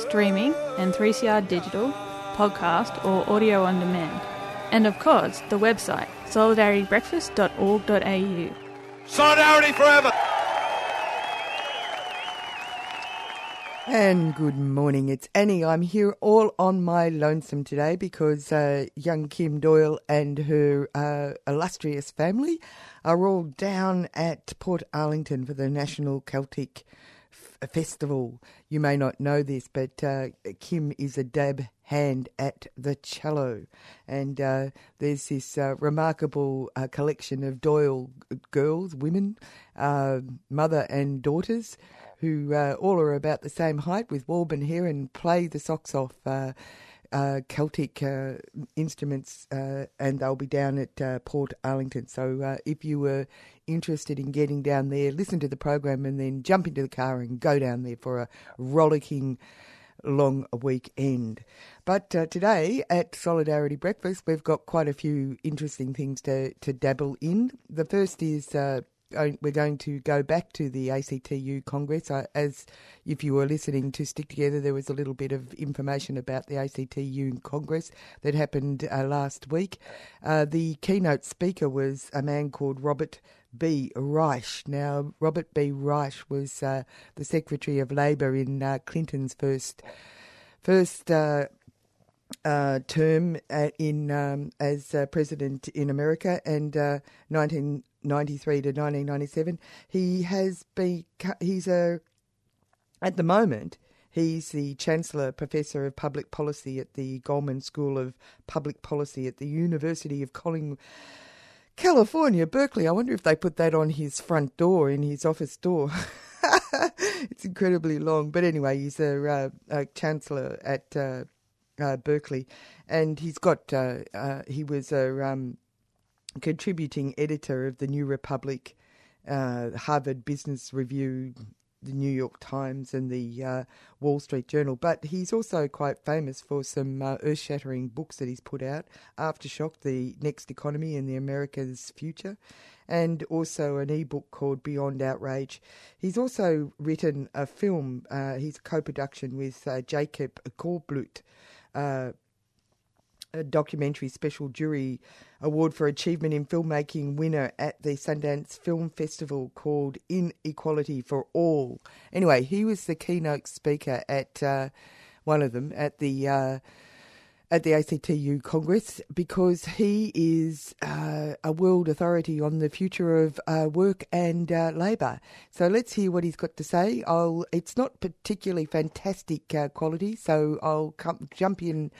streaming and 3CR digital, podcast or audio on demand. And of course, the website solidaritybreakfast.org.au. Solidarity forever. And good morning, it's Annie. I'm here all on my lonesome today because uh, young Kim Doyle and her uh, illustrious family are all down at Port Arlington for the National Celtic F- Festival. You may not know this, but uh, Kim is a dab hand at the cello. And uh, there's this uh, remarkable uh, collection of Doyle girls, women, uh, mother and daughters who uh, all are about the same height with Walben hair and play the socks off uh, uh, Celtic uh, instruments, uh, and they'll be down at uh, Port Arlington. So if you were interested in getting down there, listen to the program and then jump into the car and go down there for a rollicking long weekend. But uh, today at Solidarity Breakfast, we've got quite a few interesting things to, to dabble in. The first is uh, we're going to go back to the ACTU Congress. As if you were listening to Stick Together, there was a little bit of information about the ACTU Congress that happened uh, last week. Uh, the keynote speaker was a man called Robert B. Reich. Now, Robert B. Reich was uh, the Secretary of Labor in uh, Clinton's first first uh, uh, term in um, as uh, president in America and uh, 1993 to 1997. He has been he's a at the moment he's the chancellor professor of public policy at the Goldman School of Public Policy at the University of Collingwood. California, Berkeley. I wonder if they put that on his front door, in his office door. it's incredibly long. But anyway, he's a, uh, a chancellor at uh, uh, Berkeley, and he's got uh, uh, he was a um, contributing editor of the New Republic, uh, Harvard Business Review, the New York Times, and the uh, Wall Street Journal. But he's also quite famous for some uh, earth-shattering books that he's put out: Aftershock, The Next Economy, and the America's Future. And also an ebook called Beyond Outrage. He's also written a film. he's co-production with Jacob Goldblut, uh, a documentary special jury award for achievement in filmmaking winner at the Sundance Film Festival called Inequality for All. Anyway, he was the keynote speaker at uh, one of them at the. Uh, at the ACTU Congress because he is uh, a world authority on the future of uh, work and uh, labour. So let's hear what he's got to say. I'll, it's not particularly fantastic uh, quality, so I'll come, jump in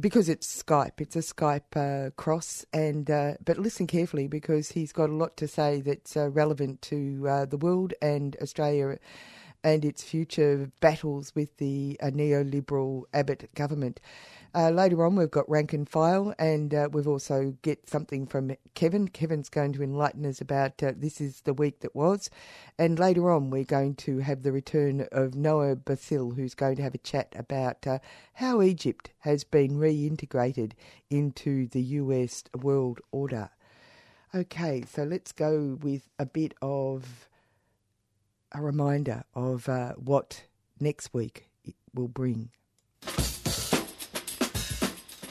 because it's Skype. It's a Skype uh, cross, and uh, but listen carefully because he's got a lot to say that's relevant to the world and Australia and its future battles with the neoliberal Abbott government. Uh, later on, we've got rank and file, and uh, we've also get something from Kevin. Kevin's going to enlighten us about uh, this is the week that was, and later on, we're going to have the return of Noah Bassil, who's going to have a chat about uh, how Egypt has been reintegrated into the US world order. Okay, so let's go with a bit of a reminder of uh, what next week will bring.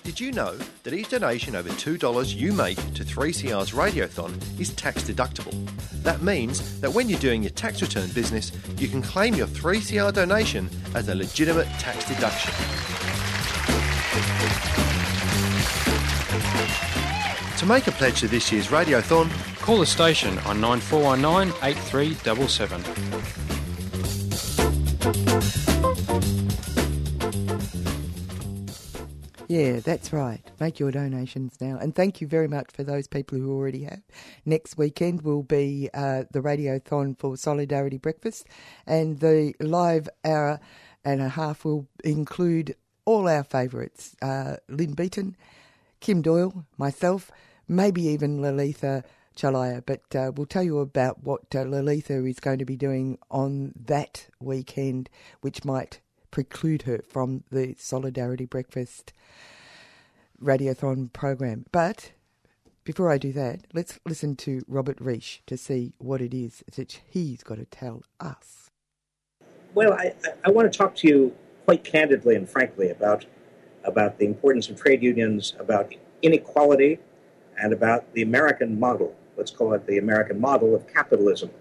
Did you know that each donation over $2 you make to 3CR's Radiothon is tax deductible? That means that when you're doing your tax return business, you can claim your 3CR donation as a legitimate tax deduction. To make a pledge to this year's Radiothon, call the station on 9419 8377. Yeah, that's right. Make your donations now. And thank you very much for those people who already have. Next weekend will be uh, the Radiothon for Solidarity Breakfast, and the live hour and a half will include all our favourites uh, Lynn Beaton, Kim Doyle, myself, maybe even Lalitha Chelliah. But uh, we'll tell you about what uh, Lalitha is going to be doing on that weekend, which might preclude her from the Solidarity Breakfast radiothon program. But before I do that, let's listen to Robert Reich to see what it is that he's got to tell us. Well, I, I want to talk to you quite candidly and frankly about about the importance of trade unions, about inequality, and about the American model. Let's call it the American model of capitalism.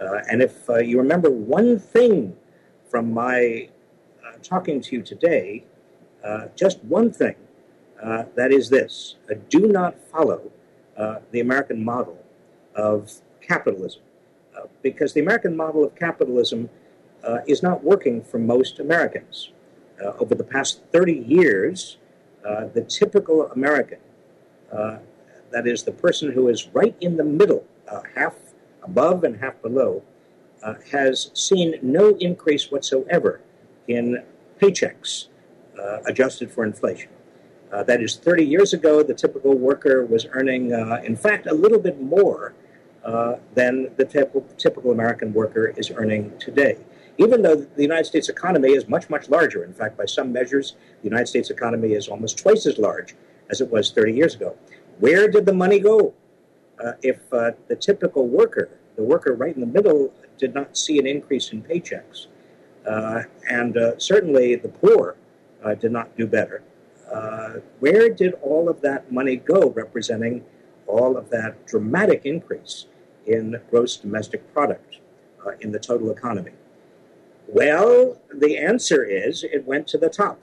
Uh, and if uh, you remember one thing from my talking to you today, uh, just one thing, uh, that is this uh, do not follow uh, the American model of capitalism, uh, because the American model of capitalism uh, is not working for most Americans. over the past 30 years, the typical American, that is, the person who is right in the middle, half above and half below, has seen no increase whatsoever in paychecks adjusted for inflation. Uh, that is, 30 years ago, the typical worker was earning, uh, in fact, a little bit more uh, than the typical, American worker is earning today. Even though the United States economy is much, much larger. In fact, by some measures, the United States economy is almost twice as large as it was 30 years ago. Where did the money go? Uh, if uh, the typical worker, the worker right in the middle, did not see an increase in paychecks, uh, and certainly the poor did not do better uh, where did all of that money go, representing all of that dramatic increase in gross domestic product uh, in the total economy? Well, the answer is it went to the top.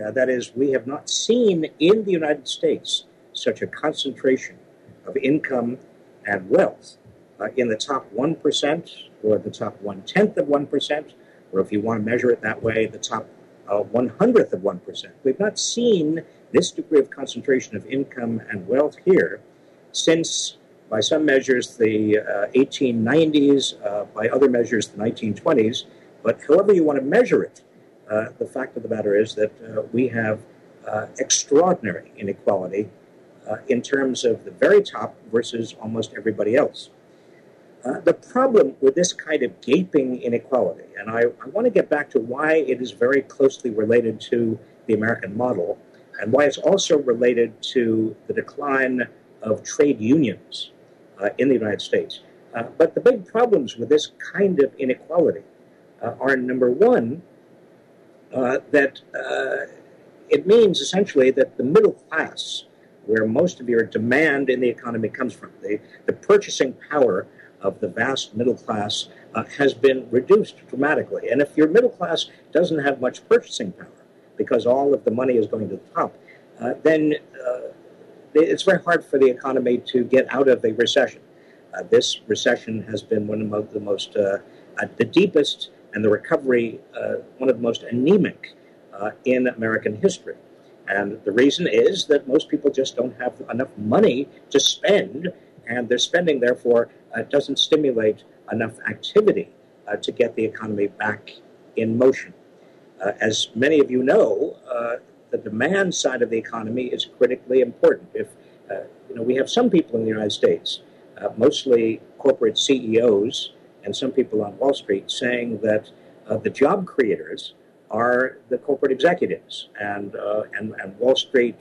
Uh, that is, we have not seen in the United States such a concentration of income and wealth uh, in the top 1% or the top one tenth of 1%, or if you want to measure it that way, the top uh, one hundredth of 1%. We've not seen this degree of concentration of income and wealth here since, by some measures, the uh, 1890s, uh, by other measures, the 1920s. But however you want to measure it, uh, the fact of the matter is that uh, we have uh, extraordinary inequality in terms of the very top versus almost everybody else. Uh, the problem with this kind of gaping inequality, and I, I want to get back to why it is very closely related to the American model, and why it's also related to the decline of trade unions uh, in the United States. Uh, but the big problems with this kind of inequality uh, are number one, uh, that it means essentially that the middle class, where most of your demand in the economy comes from, the, the purchasing power of the vast middle class uh, has been reduced dramatically. And if your middle class doesn't have much purchasing power because all of the money is going to the top, uh, then uh, it's very hard for the economy to get out of a recession. Uh, this recession has been one of the most, uh, the deepest, and the recovery one of the most anemic in American history. And the reason is that most people just don't have enough money to spend, and they're spending, therefore, uh, doesn't stimulate enough activity uh, to get the economy back in motion. Uh, as many of you know, uh, the demand side of the economy is critically important. If uh, you know, we have some people in the United States, uh, mostly corporate CEOs and some people on Wall Street, saying that the job creators are the corporate executives and and, and Wall Street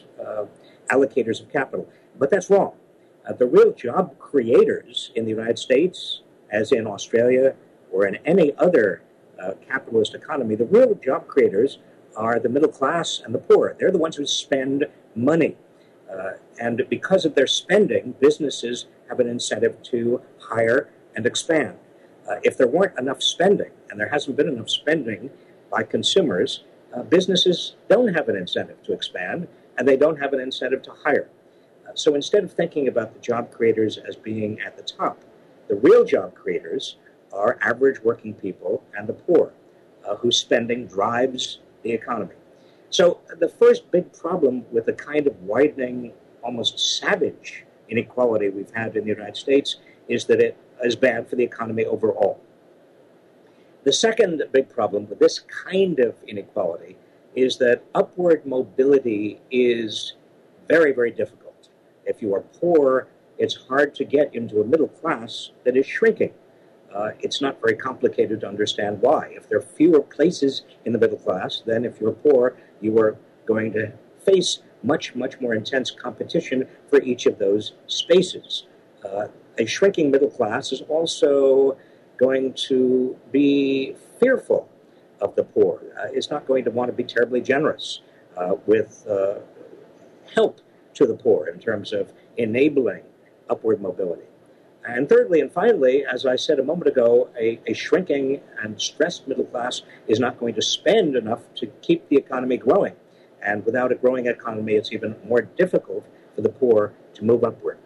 allocators of capital. But that's wrong. Uh, the real job creators in the United States, as in Australia or in any other uh, capitalist economy, the real job creators are the middle class and the poor. They're the ones who spend money. Uh, and because of their spending, businesses have an incentive to hire and expand. Uh, if there weren't enough spending, and there hasn't been enough spending by consumers, uh, businesses don't have an incentive to expand, and they don't have an incentive to hire. So instead of thinking about the job creators as being at the top, the real job creators are average working people and the poor, uh, whose spending drives the economy. So the first big problem with the kind of widening, almost savage inequality we've had in the United States is that it is bad for the economy overall. The second big problem with this kind of inequality is that upward mobility is very, very difficult. If you are poor, it's hard to get into a middle class that is shrinking. Uh, it's not very complicated to understand why. If there are fewer places in the middle class, then if you're poor, you are going to face much, much more intense competition for each of those spaces. Uh, a shrinking middle class is also going to be fearful of the poor. Uh, it's not going to want to be terribly generous uh, with uh, help to the poor in terms of enabling upward mobility. And thirdly and finally, as I said a moment ago, a, a, shrinking and stressed middle class is not going to spend enough to keep the economy growing. And without a growing economy, it's even more difficult for the poor to move upward.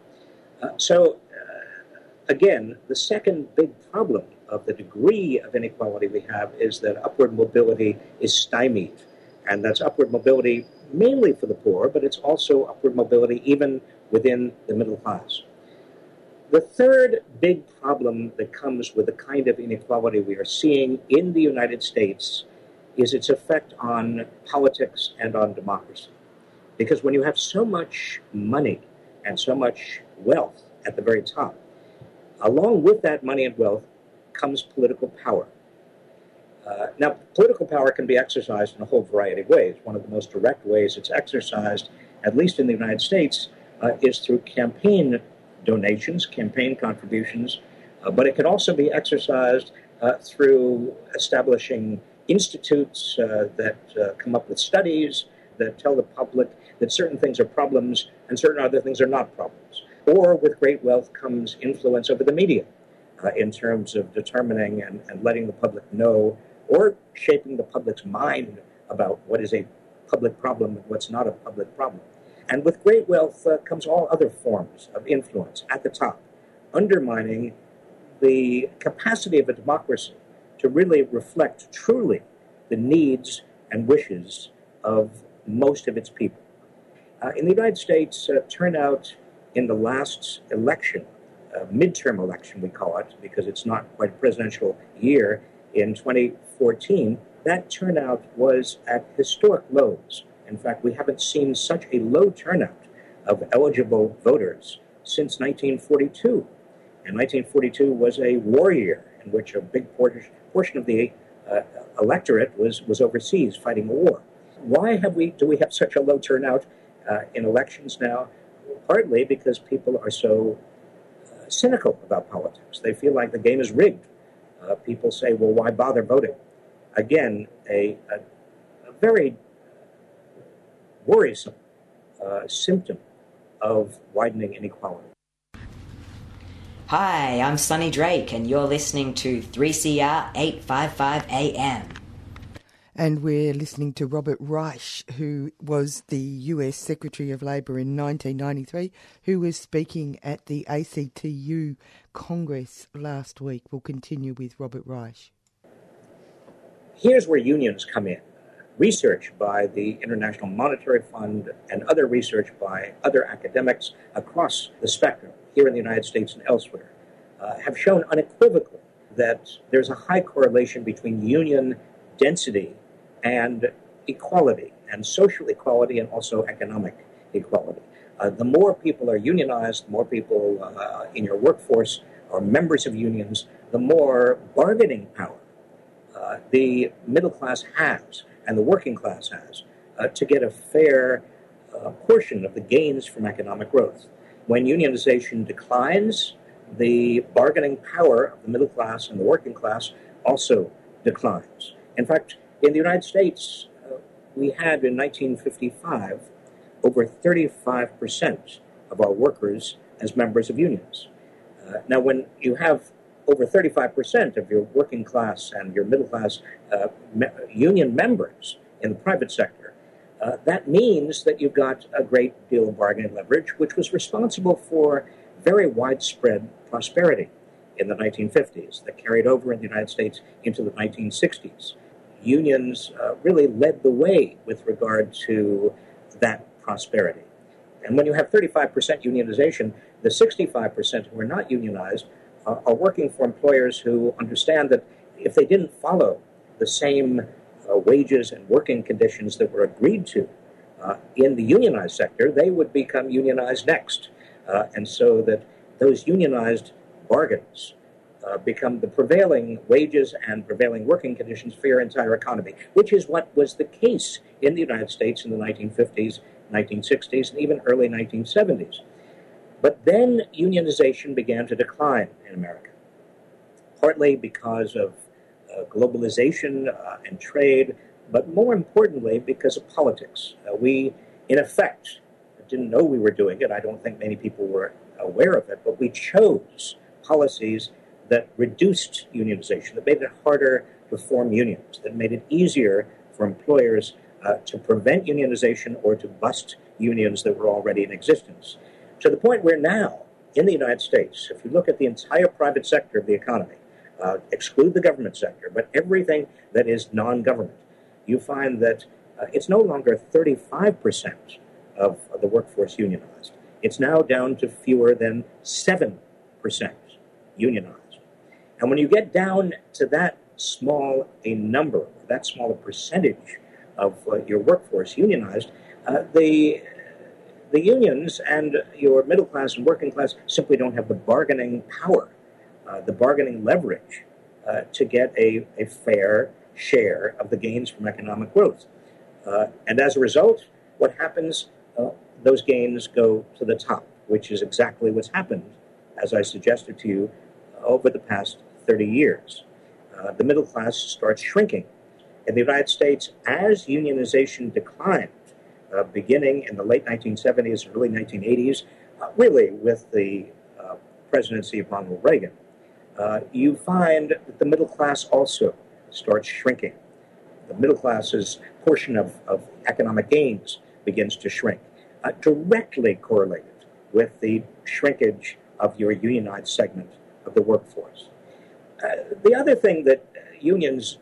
Uh, so, uh, again, the second big problem of the degree of inequality we have is that upward mobility is stymied. And that's upward mobility mainly for the poor, but it's also upward mobility even within the middle class. The third big problem that comes with the kind of inequality we are seeing in the United States is its effect on politics and on democracy. Because when you have so much money and so much wealth at the very top, along with that money and wealth comes political power. Uh, now, political power can be exercised in a whole variety of ways. One of the most direct ways it's exercised, at least in the United States, uh, is through campaign donations, campaign contributions, uh, but it can also be exercised uh, through establishing institutes uh, that uh, come up with studies that tell the public that certain things are problems and certain other things are not problems. Or with great wealth comes influence over the media in terms of determining and, and letting the public know or shaping the public's mind about what is a public problem and what's not a public problem. And with great wealth uh, comes all other forms of influence at the top, undermining the capacity of a democracy to really reflect truly the needs and wishes of most of its people. Uh, in the United States, uh, turnout in the last election, uh, midterm election we call it, because it's not quite a presidential year, in 2014, that turnout was at historic lows. In fact, we haven't seen such a low turnout of eligible voters since 1942. And 1942 was a war year in which a big portion of the uh, electorate was, was overseas fighting a war. Why have we, do we have such a low turnout uh, in elections now? Partly because people are so uh, cynical about politics. They feel like the game is rigged uh, people say, well, why bother voting? Again, a, a, a very worrisome uh, symptom of widening inequality. Hi, I'm Sonny Drake, and you're listening to 3CR 855 AM and we're listening to Robert Reich, who was the US Secretary of Labor in 1993, who was speaking at the ACTU Congress last week. We'll continue with Robert Reich. Here's where unions come in. Research by the International Monetary Fund and other research by other academics across the spectrum, here in the United States and elsewhere, uh, have shown unequivocally that there's a high correlation between union density and equality, and social equality, and also economic equality. Uh, the more people are unionized, more people uh, in your workforce are members of unions, the more bargaining power uh, the middle class has and the working class has uh, to get a fair uh, portion of the gains from economic growth. When unionization declines, the bargaining power of the middle class and the working class also declines. In fact, in the United States, uh, we had in 1955 over 35% of our workers as members of unions. Uh, now, when you have over 35% of your working class and your middle class uh, me- union members in the private sector, uh, that means that you've got a great deal of bargaining leverage, which was responsible for very widespread prosperity in the 1950s that carried over in the United States into the 1960s. Unions uh, really led the way with regard to that prosperity. And when you have 35% unionization, the 65% who are not unionized uh, are working for employers who understand that if they didn't follow the same uh, wages and working conditions that were agreed to uh, in the unionized sector, they would become unionized next. Uh, and so that those unionized bargains uh, become the prevailing wages and prevailing working conditions for your entire economy, which is what was the case in the United States in the 1950s, 1960s, and even early 1970s. But then unionization began to decline in America, partly because of uh, globalization uh, and trade, but more importantly, because of politics. Uh, we, in effect, didn't know we were doing it. I don't think many people were aware of it, but we chose policies that reduced unionization, that made it harder to form unions, that made it easier for employers uh, to prevent unionization or to bust unions that were already in existence. To the point where now, in the United States, if you look at the entire private sector of the economy, uh, exclude the government sector, but everything that is non government, you find that uh, it's no longer 35% of, of the workforce unionized. It's now down to fewer than 7% unionized. And when you get down to that small a number, that small a percentage of uh, your workforce unionized, uh, the the unions and your middle class and working class simply don't have the bargaining power, uh, the bargaining leverage uh, to get a, a fair share of the gains from economic growth. Uh, and as a result, what happens? Uh, those gains go to the top, which is exactly what's happened, as I suggested to you, over the past 30 years. Uh, the middle class starts shrinking. In the United States, as unionization declined, uh, beginning in the late 1970s, early 1980s, uh, really with the uh, presidency of Ronald Reagan, uh, you find that the middle class also starts shrinking. The middle class's portion of, of economic gains begins to shrink, uh, directly correlated with the shrinkage of your unionized segment of the workforce. Uh, the other thing that unions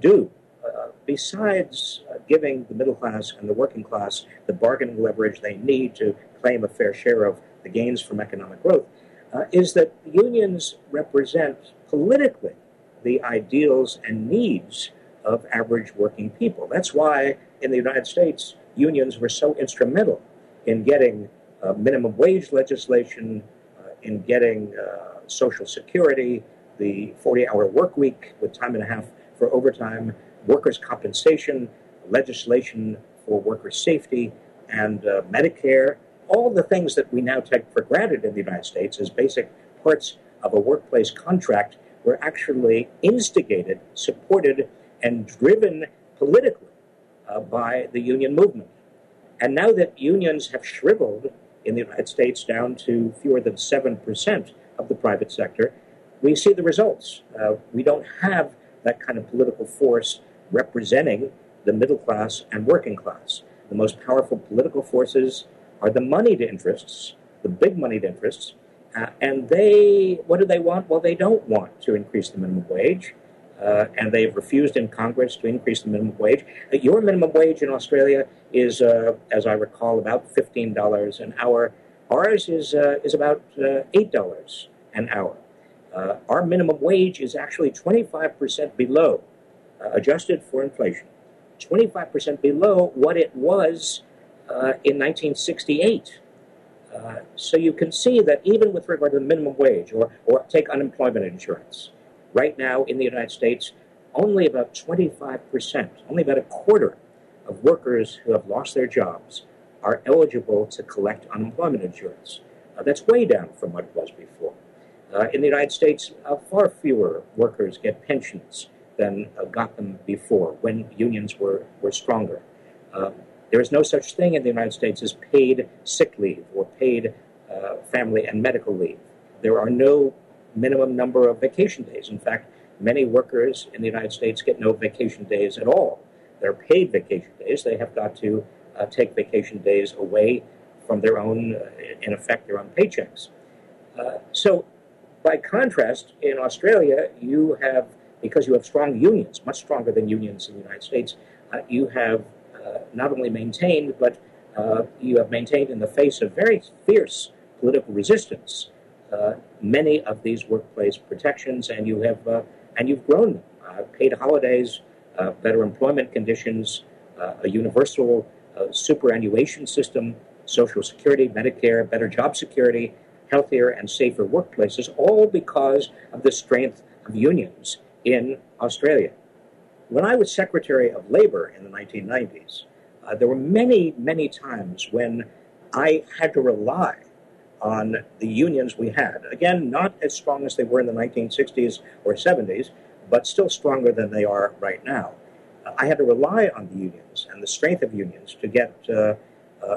do, uh, besides uh, giving the middle class and the working class the bargaining leverage they need to claim a fair share of the gains from economic growth, uh, is that unions represent politically the ideals and needs of average working people. That's why in the United States, unions were so instrumental in getting uh, minimum wage legislation, in getting Social Security, the 40 hour work week with time and a half for overtime, workers' compensation, legislation for worker safety, and uh, Medicare. All the things that we now take for granted in the United States as basic parts of a workplace contract were actually instigated, supported, and driven politically uh, by the union movement. And now that unions have shriveled in the United States down to fewer than 7% of the private sector, we see the results. Uh, we don't have that kind of political force representing the middle class and working class. The most powerful political forces are the moneyed interests, the big moneyed interests, uh, and they, what do they want? Well, they don't want to increase the minimum wage, uh, and they've refused in Congress to increase the minimum wage. Uh, your minimum wage in Australia is, uh, as I recall, about $15 an hour. Ours is, uh, is about $8 an hour. Uh, our minimum wage is actually 25% below, uh, adjusted for inflation, 25% below what it was uh, in 1968. Uh, so you can see that even with regard to the minimum wage, or, or take unemployment insurance, right now in the United States, only about 25%, only about a quarter of workers who have lost their jobs are eligible to collect unemployment insurance. Uh, that's way down from what it was before. Uh, in the United States, uh, far fewer workers get pensions than uh, got them before when unions were, were stronger. Um, there is no such thing in the United States as paid sick leave or paid family and medical leave. There are no minimum number of vacation days. In fact, many workers in the United States get no vacation days at all. their paid vacation days, they have got to uh, take vacation days away from their own, uh, in effect, their own paychecks. Uh, so, by contrast, in Australia, you have, because you have strong unions, much stronger than unions in the United States, uh, you have uh, not only maintained, but uh, you have maintained in the face of very fierce political resistance many of these workplace protections, and you have and you've grown them. paid holidays, better employment conditions, a universal superannuation system, Social Security, Medicare, better job security, healthier and safer workplaces, all because of the strength of unions in Australia. When I was Secretary of Labor in the 1990s, uh, there were many, many times when I had to rely on the unions we had. Again, not as strong as they were in the 1960s or 70s, but still stronger than they are right now. Uh, I had to rely on the unions and the strength of unions to get uh,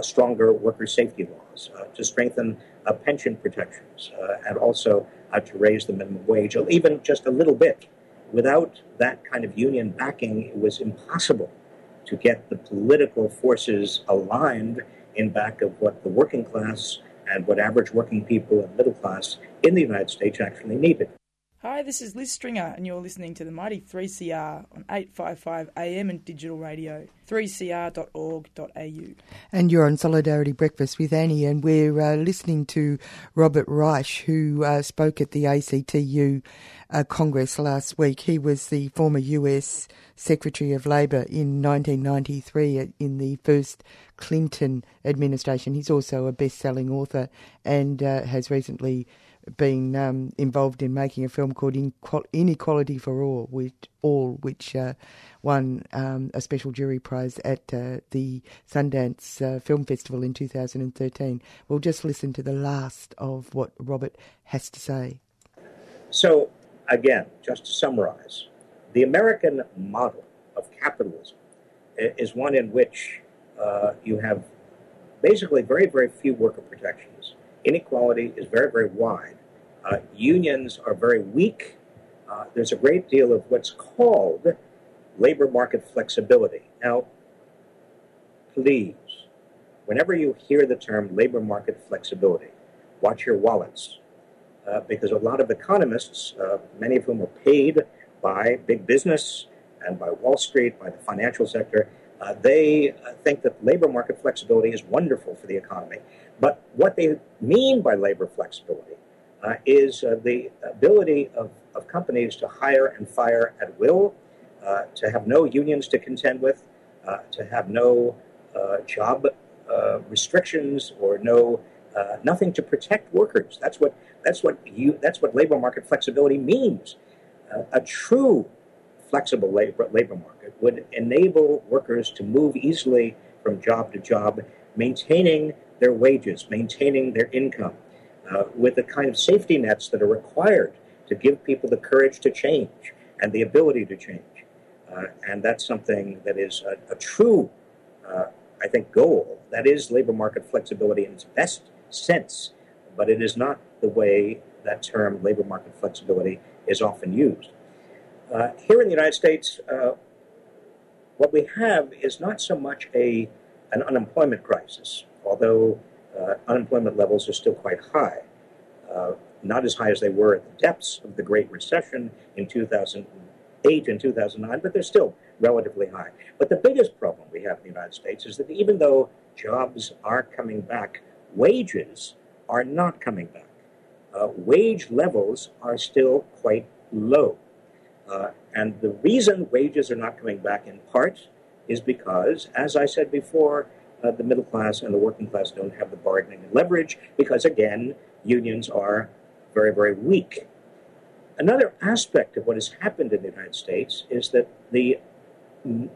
stronger worker safety laws, uh, to strengthen uh, pension protections, and also to raise the minimum wage, even just a little bit. Without that kind of union backing, it was impossible to get the political forces aligned in back of what the working class and what average working people and middle class in the United States actually needed. Hi, this is Liz Stringer, and you're listening to the Mighty 3CR on 855 AM and digital radio, 3cr.org.au. And you're on Solidarity Breakfast with Annie, and we're uh, listening to Robert Reich, who uh, spoke at the ACTU uh, Congress last week. He was the former US Secretary of Labor in 1993 in the first Clinton administration. He's also a best selling author and uh, has recently been um, involved in making a film called Inequality for All, which, all, which uh, won um, a special jury prize at uh, the Sundance uh, Film Festival in 2013. We'll just listen to the last of what Robert has to say. So, again, just to summarize, the American model of capitalism is one in which uh, you have basically very, very few worker protections inequality is very, very wide. Uh, unions are very weak. Uh, there's a great deal of what's called labor market flexibility. Now, please, whenever you hear the term labor market flexibility, watch your wallets. Uh, because a lot of economists, uh, many of whom are paid by big business and by Wall Street, by the financial sector, uh, they uh, think that labor market flexibility is wonderful for the economy. But what they mean by labor flexibility uh, is uh, the ability of, of companies to hire and fire at will, uh, to have no unions to contend with, uh, to have no uh, job uh, restrictions or no nothing to protect workers. That's what that's what you that's what labor market flexibility means. a true flexible labor, labor market would enable workers to move easily from job to job, maintaining their wages, maintaining their income, uh, with the kind of safety nets that are required to give people the courage to change and the ability to change. Uh, and that's something that is a, a true, uh, I think, goal. That is labor market flexibility in its best sense, but it is not the way that term labor market flexibility is often used. Uh, here in the United States, uh, what we have is not so much a, an unemployment crisis although uh, unemployment levels are still quite high. Uh, not as high as they were at the depths of the Great Recession in 2008 and 2009, but they're still relatively high. But the biggest problem we have in the United States is that even though jobs are coming back, wages are not coming back. Uh, wage levels are still quite low. Uh, and the reason wages are not coming back in part is because, as I said before, uh, the middle class and the working class don't have the bargaining leverage because, again, unions are very, very weak. Another aspect of what has happened in the United States is that the,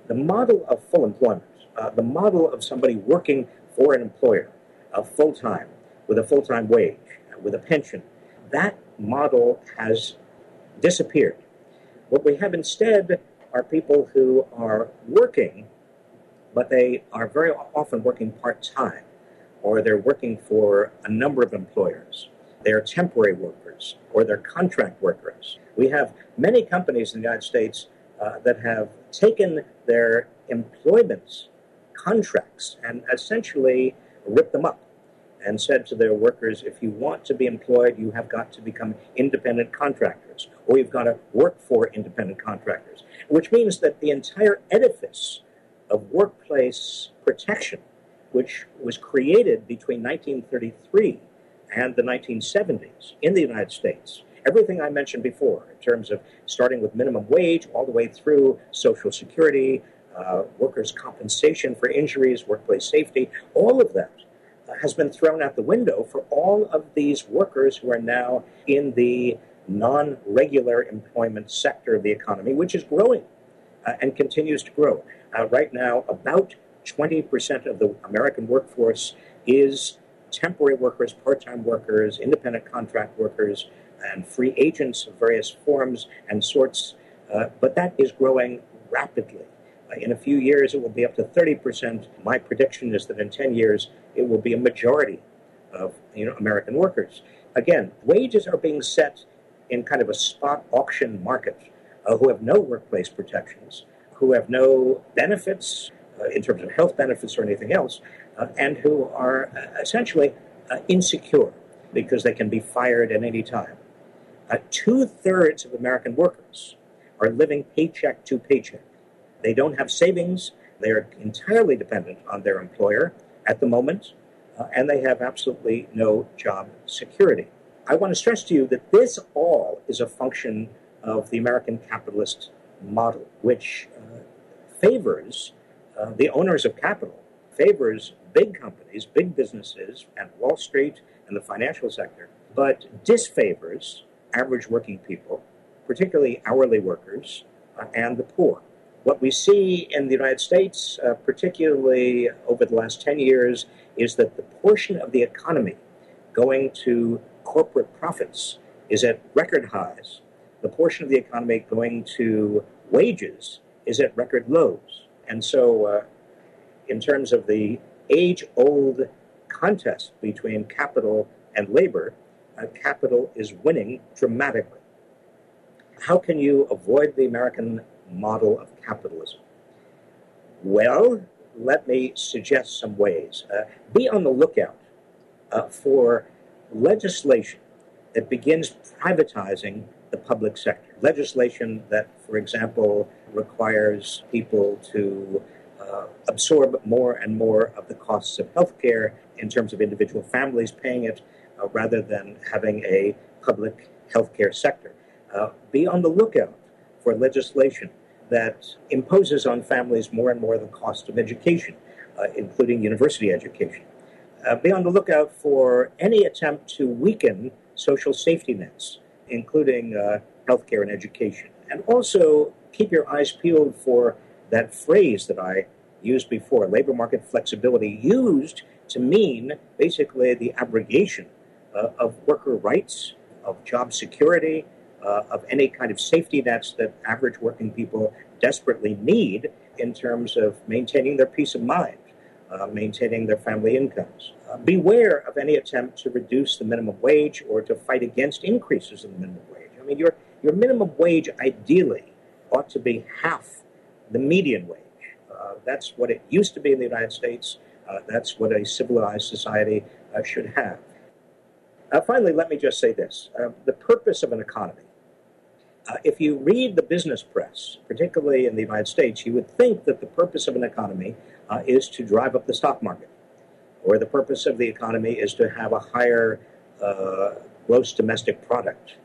the model of full employment, uh, the model of somebody working for an employer uh, full time, with a full time wage, with a pension, that model has disappeared. What we have instead are people who are working but they are very often working part time or they're working for a number of employers. They're temporary workers or they're contract workers. We have many companies in the United States uh, that have taken their employment contracts and essentially ripped them up and said to their workers, if you want to be employed, you have got to become independent contractors, or you've got to work for independent contractors, which means that the entire edifice of workplace protection, which was created between 1933 and the 1970s in the United States, everything I mentioned before, in terms of starting with minimum wage all the way through Social Security, uh, workers' compensation for injuries, workplace safety, all of that has been thrown out the window for all of these workers who are now in the non regular employment sector of the economy, which is growing uh, and continues to grow. Uh, right now, about 20% of the American workforce is temporary workers, part time workers, independent contract workers, and free agents of various forms and sorts. Uh, but that is growing rapidly. Uh, in a few years, it will be up to 30%. My prediction is that in 10 years, it will be a majority of you know, American workers. Again, wages are being set in kind of a spot auction market uh, who have no workplace protections, who have no benefits uh, in terms of health benefits or anything else, uh, and who are uh, essentially uh, insecure because they can be fired at any time. Uh, Two thirds of American workers are living paycheck to paycheck. They don't have savings. They are entirely dependent on their employer at the moment, and they have absolutely no job security. I want to stress to you that this all is a function of the American capitalist model, which uh, favors uh, the owners of capital, favors big companies, big businesses, and Wall Street and the financial sector, but disfavors average working people, particularly hourly workers uh, and the poor. What we see in the United States, uh, particularly over the last 10 years, is that the portion of the economy going to corporate profits is at record highs. The portion of the economy going to wages is at record lows. And so, uh, in terms of the age old contest between capital and labor, uh, capital is winning dramatically. How can you avoid the American model of capitalism? Well, let me suggest some ways. Uh, be on the lookout uh, for legislation that begins privatizing the public sector. Legislation that, for example, requires people to uh, absorb more and more of the costs of healthcare in terms of individual families paying it uh, rather than having a public healthcare sector. Uh, be on the lookout for legislation that imposes on families more and more the cost of education, uh, including university education. Uh, be on the lookout for any attempt to weaken social safety nets, including uh, healthcare and education. And also keep your eyes peeled for that phrase that I used before labor market flexibility, used to mean basically the abrogation uh, of worker rights, of job security, uh, of any kind of safety nets that average working people desperately need in terms of maintaining their peace of mind, uh, maintaining their family incomes. Uh, beware of any attempt to reduce the minimum wage or to fight against increases in the minimum wage. I mean, your, your minimum wage ideally ought to be half the median wage. Uh, that's what it used to be in the United States. Uh, that's what a civilized society uh, should have. finally, let me just say this the purpose of an economy uh, if you read the business press, particularly in the United States, you would think that the purpose of an economy uh, is to drive up the stock market, or the purpose of the economy is to have a higher uh, gross domestic product.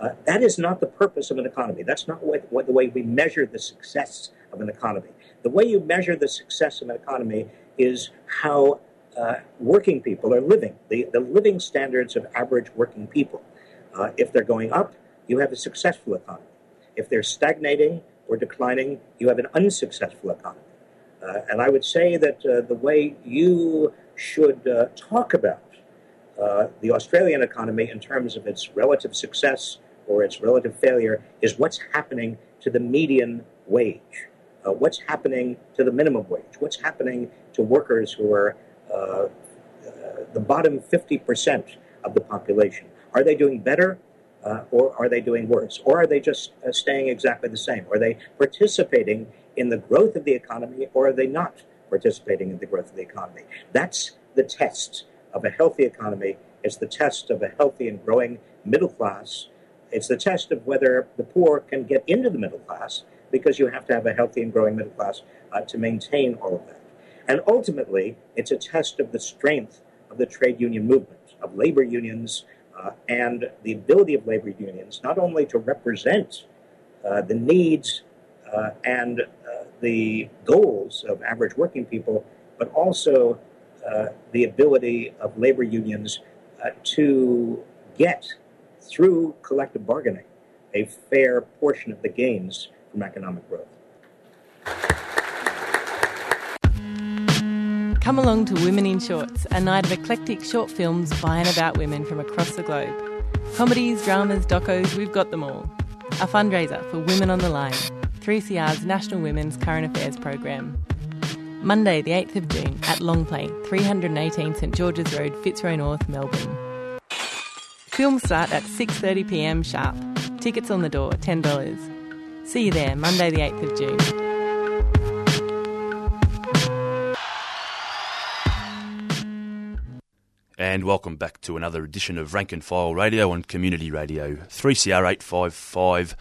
Uh, that is not the purpose of an economy. That's not what, what, the way we measure the success of an economy. The way you measure the success of an economy is how uh, working people are living, the, the living standards of average working people. Uh, if they're going up, you have a successful economy. If they're stagnating or declining, you have an unsuccessful economy. Uh, and I would say that uh, the way you should uh, talk about uh, the Australian economy in terms of its relative success or its relative failure is what's happening to the median wage. Uh, what's happening to the minimum wage? What's happening to workers who are uh, the bottom 50% of the population? Are they doing better uh, or are they doing worse? Or are they just uh, staying exactly the same? Are they participating in the growth of the economy, or are they not participating in the growth of the economy? That's the test of a healthy economy. It's the test of a healthy and growing middle class. It's the test of whether the poor can get into the middle class, because you have to have a healthy and growing middle class uh, to maintain all of that. And ultimately, it's a test of the strength of the trade union movement, of labor unions, uh, and the ability of labor unions not only to represent uh, the needs uh, and uh, the goals of average working people, but also uh, the ability of labor unions uh, to get through collective bargaining a fair portion of the gains from economic growth. Come along to Women in Shorts, a night of eclectic short films by and about women from across the globe. Comedies, dramas, docos, we've got them all. A fundraiser for Women on the Line, 3CR's National Women's Current Affairs program. Monday, the 8th of June, at Long Longplay, 318 St George's Road, Fitzroy North, Melbourne. Films start at 6.30pm sharp. Tickets on the door, $10. See you there, Monday the 8th of June. And welcome back to another edition of Rank and File Radio on Community Radio, 3CR 855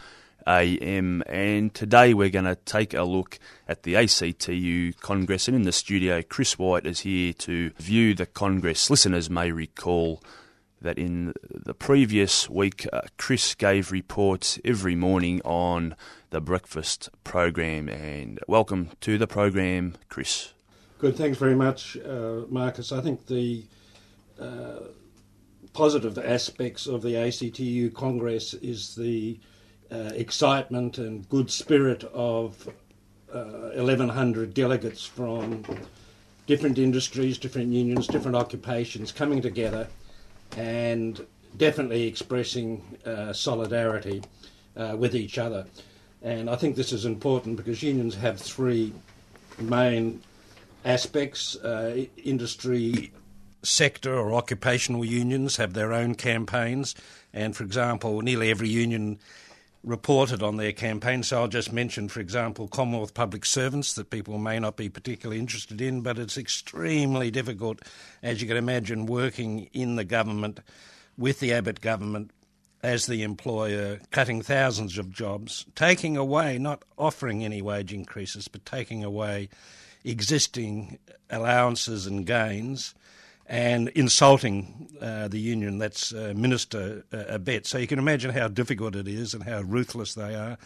AM. And today we're going to take a look at the ACTU Congress. And in the studio, Chris White is here to view the Congress. Listeners may recall that in the previous week, uh, Chris gave reports every morning on the breakfast program. And welcome to the program, Chris. Good, thanks very much, uh, Marcus. I think the uh, positive aspects of the ACTU Congress is the uh, excitement and good spirit of uh, 1,100 delegates from different industries, different unions, different occupations coming together and definitely expressing uh, solidarity uh, with each other. And I think this is important because unions have three main aspects uh, industry sector or occupational unions have their own campaigns, and for example, nearly every union reported on their campaign. So I'll just mention, for example, Commonwealth Public Servants that people may not be particularly interested in, but it's extremely difficult, as you can imagine, working in the government with the Abbott government as the employer, cutting thousands of jobs, taking away, not offering any wage increases, but taking away existing allowances and gains and insulting uh, the union. That's uh, Minister uh, Abetz. So you can imagine how difficult it is and how ruthless they are.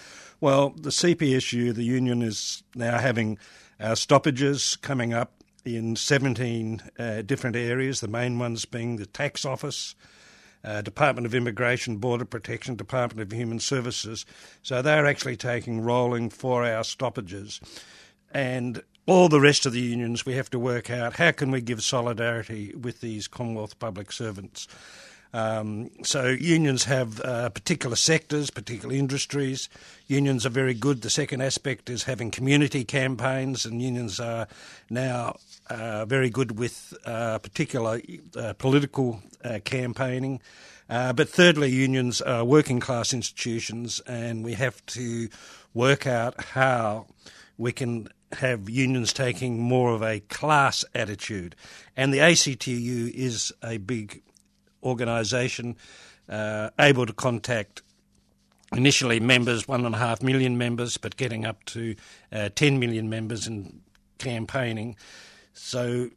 Well, the CPSU, the union, is now having uh, stoppages coming up in 17 uh, different areas, the main ones being the tax office. Uh, Department of Immigration, Border Protection, Department of Human Services. So they're actually taking rolling four hour stoppages. And all the rest of the unions, we have to work out how can we give solidarity with these Commonwealth public servants. Um, so unions have uh, particular sectors, particular industries. Unions are very good. The second aspect is having community campaigns, and unions are now uh, very good with uh, particular uh, political uh, campaigning. Uh, but thirdly, unions are working class institutions, and we have to work out how we can have unions taking more of a class attitude. And the ACTU is a big organisation uh, able to contact initially members, one and a half million members, but getting up to uh, 10 million members in campaigning. So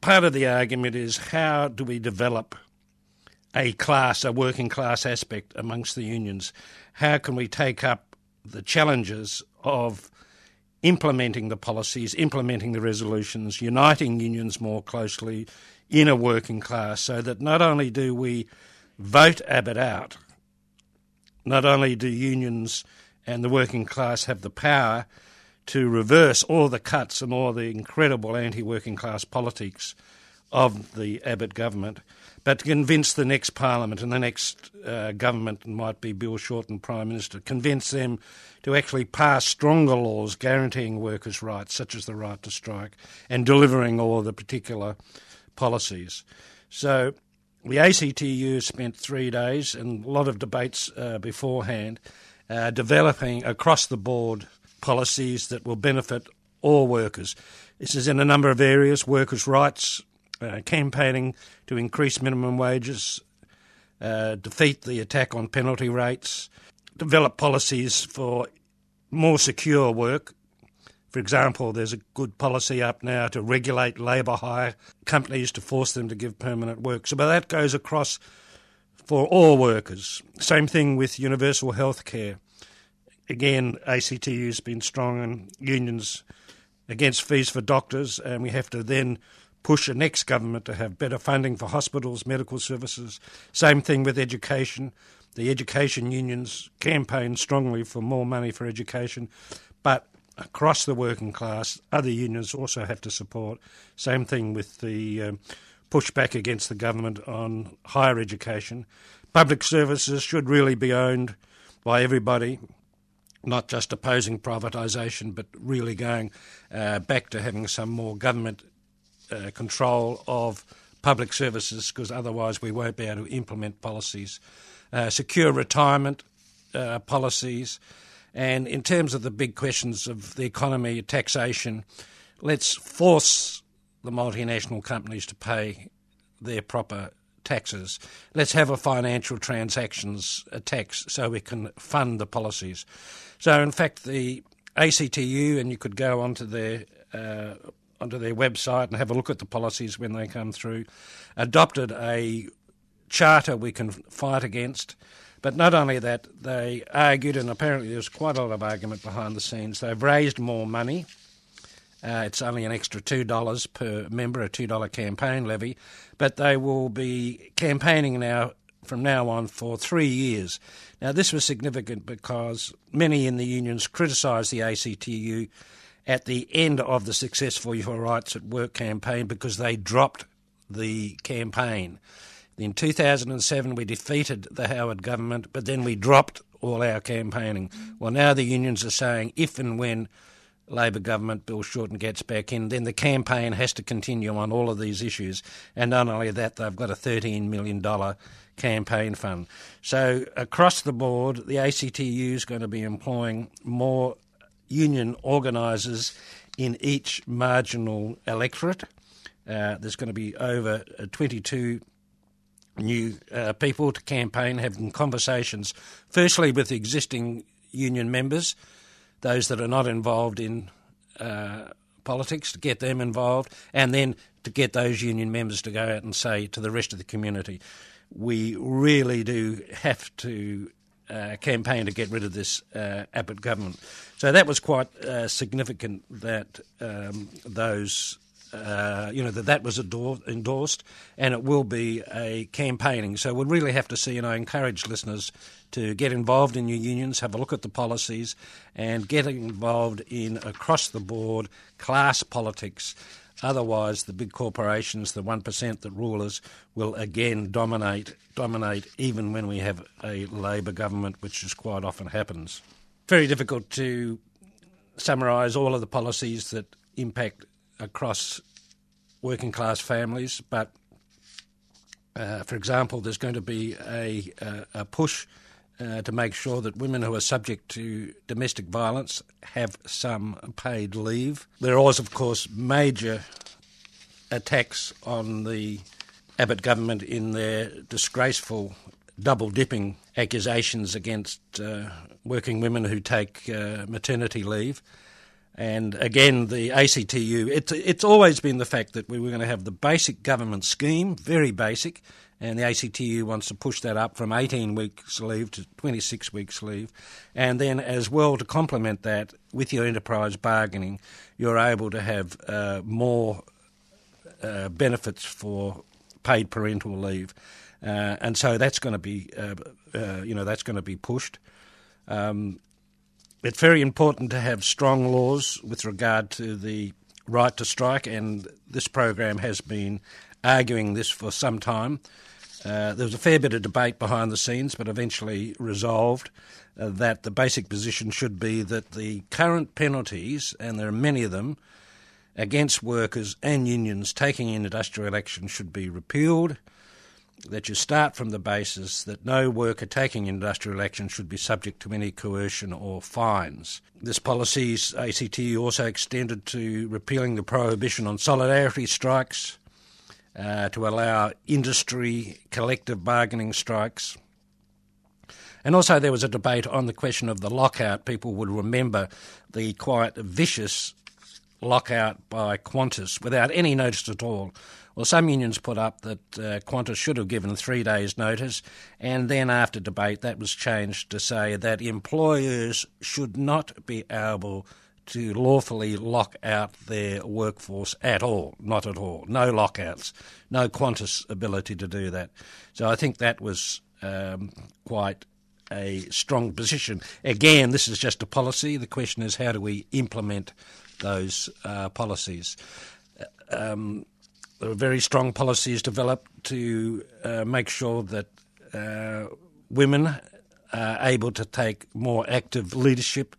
part of the argument is how do we develop a class, a working class aspect amongst the unions? How can we take up the challenges of implementing the policies, implementing the resolutions, uniting unions more closely in a working class so that not only do we vote Abbott out, not only do unions and the working class have the power to reverse all the cuts and all the incredible anti working class politics of the Abbott government, but to convince the next parliament and the next uh, government, might be Bill Shorten Prime Minister, convince them to actually pass stronger laws guaranteeing workers' rights, such as the right to strike, and delivering all the particular policies. So the ACTU spent three days and a lot of debates uh, beforehand uh, developing across the board policies that will benefit all workers. This is in a number of areas workers' rights, uh, campaigning to increase minimum wages, uh, defeat the attack on penalty rates, develop policies for more secure work. For example, there's a good policy up now to regulate labour hire companies to force them to give permanent work. So, but that goes across for all workers. Same thing with universal health care. Again, ACTU's been strong and unions against fees for doctors, and we have to then push the next government to have better funding for hospitals, medical services. Same thing with education. The education unions campaign strongly for more money for education, but across the working class, other unions also have to support. Same thing with the um, pushback against the government on higher education. Public services should really be owned by everybody, not just opposing privatisation, but really going uh, back to having some more government uh, control of public services, because otherwise we won't be able to implement policies. Uh, secure retirement uh, policies. And in terms of the big questions of the economy, taxation, let's force the multinational companies to pay their proper taxes. Let's have a financial transactions tax so we can fund the policies. So, in fact, the ACTU, and you could go onto their uh, onto their website and have a look at the policies when they come through, adopted a charter we can fight against. But not only that, they argued, and apparently there's quite a lot of argument behind the scenes. They've raised more money. Uh, it's only an extra $2 per member, a $2 campaign levy, but they will be campaigning now from now on for three years. Now, this was significant because many in the unions criticised the ACTU at the end of the Successful Your Rights at Work campaign because they dropped the campaign. In 2007, we defeated the Howard government, but then we dropped all our campaigning. Well, now the unions are saying if and when Labor government, Bill Shorten, gets back in, then the campaign has to continue on all of these issues. And not only that, they've got a $13 million campaign fund. So across the board, the ACTU is going to be employing more union organisers in each marginal electorate. Uh, there's going to be over uh, 22 new uh, people to campaign, having conversations, firstly with existing union members, those that are not involved in uh, politics, to get them involved, and then to get those union members to go out and say to the rest of the community, we really do have to uh, campaign to get rid of this uh, Abbott government. So that was quite uh, significant that um, those. Uh, you know that that was endorsed, and it will be a campaigning. So we'll really have to see, and I encourage listeners to get involved in your unions, have a look at the policies, and get involved in across the board class politics. Otherwise, the big corporations, the one percent that rule us, will again dominate. Dominate even when we have a Labor government, which is quite often happens. Very difficult to summarise all of the policies that impact across working class families, but uh, for example, there's going to be a, a, a push uh, to make sure that women who are subject to domestic violence have some paid leave. There was, of course, major attacks on the Abbott government in their disgraceful double dipping accusations against uh, working women who take uh, maternity leave. And again, the ACTU, it's, it's always been the fact that we were going to have the basic government scheme, very basic, and the ACTU wants to push that up from 18 weeks leave to 26 weeks leave. And then, as well, to complement that with your enterprise bargaining, you're able to have uh, more uh, benefits for paid parental leave. Uh, and so that's going to be, uh, uh, you know, that's going to be pushed. Um, it's very important to have strong laws with regard to the right to strike, and this program has been arguing this for some time. Uh, there was a fair bit of debate behind the scenes, but eventually resolved uh, that the basic position should be that the current penalties, and there are many of them, against workers and unions taking in industrial action should be repealed. that you start from the basis that no worker taking industrial action should be subject to any coercion or fines. This policy's ACTU also extended to repealing the prohibition on solidarity strikes, uh, to allow industry collective bargaining strikes. And also, there was a debate on the question of the lockout. People would remember the quite vicious lockout by Qantas without any notice at all. Well, some unions put up that uh, Qantas should have given three days' notice, and then after debate, that was changed to say that employers should not be able to lawfully lock out their workforce at all, not at all. No lockouts, no Qantas ability to do that. So I think that was um, quite a strong position. Again, this is just a policy. The question is how do we implement those uh, policies? Um, there are very strong policies developed to uh, make sure that uh, women are able to take more active leadership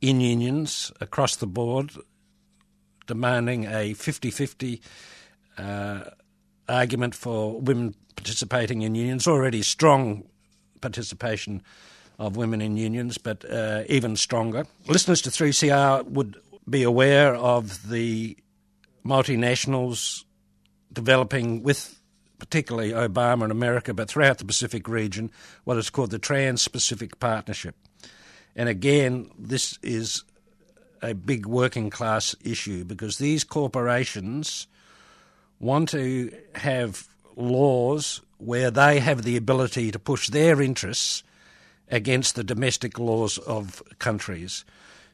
in unions across the board, demanding a 50 50 uh, argument for women participating in unions. Already strong participation of women in unions, but uh, even stronger. Listeners to 3CR would be aware of the multinationals developing with particularly Obama in America, but throughout the Pacific region, what is called the Trans Pacific Partnership. And again, this is a big working class issue because these corporations want to have laws where they have the ability to push their interests against the domestic laws of countries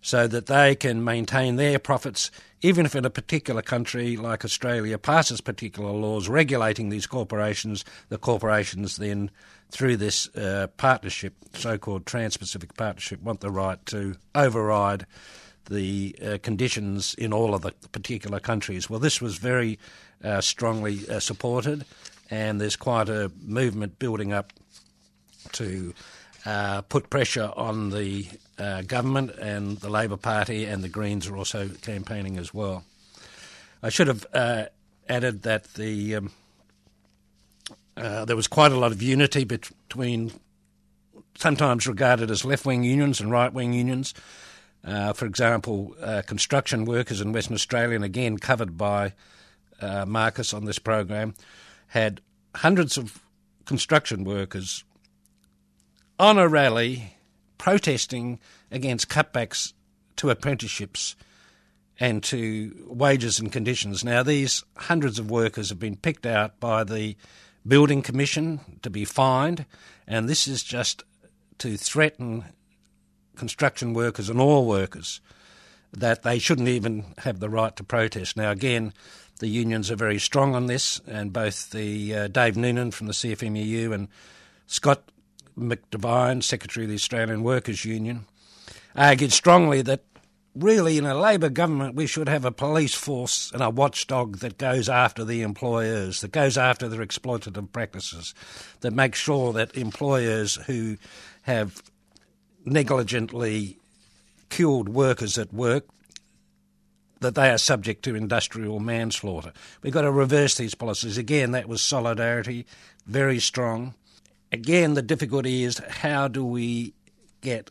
so that they can maintain their profits, even if in a particular country like Australia passes particular laws regulating these corporations, the corporations then, through this uh, partnership, so called Trans Pacific Partnership, want the right to override the uh, conditions in all of the particular countries. Well, this was very uh, strongly uh, supported, and there's quite a movement building up to uh, put pressure on the uh, government and the Labor Party and the Greens are also campaigning as well. I should have added that the um, uh, there was quite a lot of unity between sometimes regarded as left wing unions and right wing unions. Uh, for example, uh, construction workers in Western Australia, and again covered by Marcus on this program, had hundreds of construction workers on a rally protesting against cutbacks to apprenticeships and to wages and conditions. Now, these hundreds of workers have been picked out by the Building Commission to be fined, and this is just to threaten construction workers and all workers that they shouldn't even have the right to protest. Now, again, the unions are very strong on this, and both the uh, Dave Noonan from the CFMEU and Scott McDine, Secretary of the Australian Workers Union, argued strongly that really in a Labor government we should have a police force and a watchdog that goes after the employers, that goes after their exploitative practices, that makes sure that employers who have negligently killed workers at work that they are subject to industrial manslaughter. We've got to reverse these policies. Again, that was solidarity, very strong. Again, the difficulty is how do we get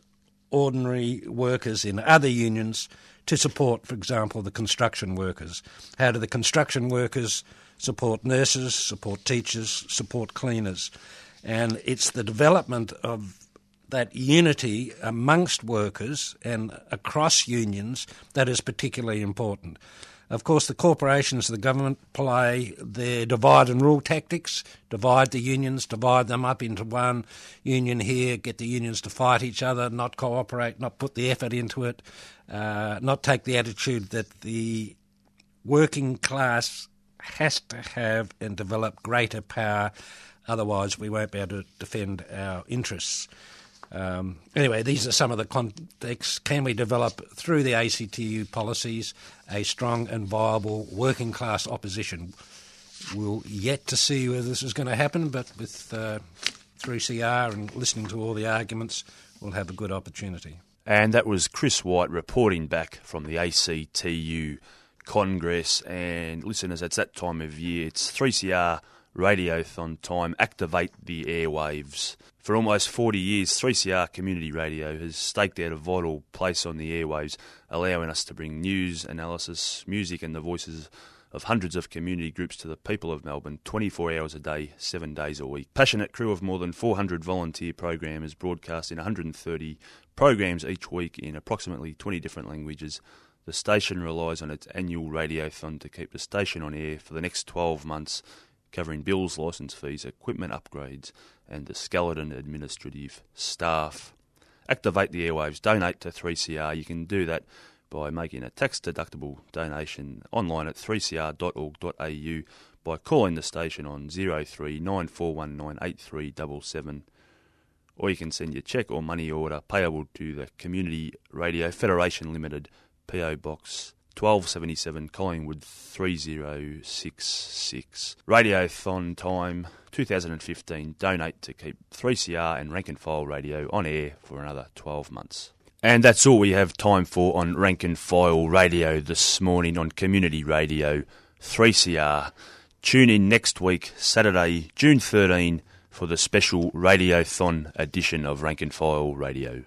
ordinary workers in other unions to support, for example, the construction workers? How do the construction workers support nurses, support teachers, support cleaners? And it's the development of that unity amongst workers and across unions that is particularly important. Of course, the corporations, the government play their divide and rule tactics, divide the unions, divide them up into one union here, get the unions to fight each other, not cooperate, not put the effort into it, uh, not take the attitude that the working class has to have and develop greater power, otherwise, we won't be able to defend our interests. Um, anyway, these are some of the contexts. Can we develop through the ACTU policies a strong and viable working class opposition? We'll yet to see whether this is going to happen, but with uh, 3CR and listening to all the arguments, we'll have a good opportunity. And that was Chris White reporting back from the ACTU Congress. And listeners, it's that time of year. It's 3CR Radiothon time. Activate the airwaves. For almost 40 years, 3CR Community Radio has staked out a vital place on the airwaves, allowing us to bring news, analysis, music, and the voices of hundreds of community groups to the people of Melbourne 24 hours a day, 7 days a week. Passionate crew of more than 400 volunteer programmers broadcast in 130 programs each week in approximately 20 different languages. The station relies on its annual radiothon to keep the station on air for the next 12 months, covering bills, licence fees, equipment upgrades, and the skeleton administrative staff. Activate the airwaves, donate to 3CR. You can do that by making a tax deductible donation online at 3cr.org.au by calling the station on 0394198377 or you can send your cheque or money order payable to the Community Radio Federation Limited PO Box 1277 Collingwood 3066 Radiothon time 2015 donate to keep 3CR and Rank and File Radio on air for another 12 months. And that's all we have time for on Rank and File Radio this morning on Community Radio 3CR. Tune in next week, Saturday, June 13, for the special Radiothon edition of Rank and File Radio.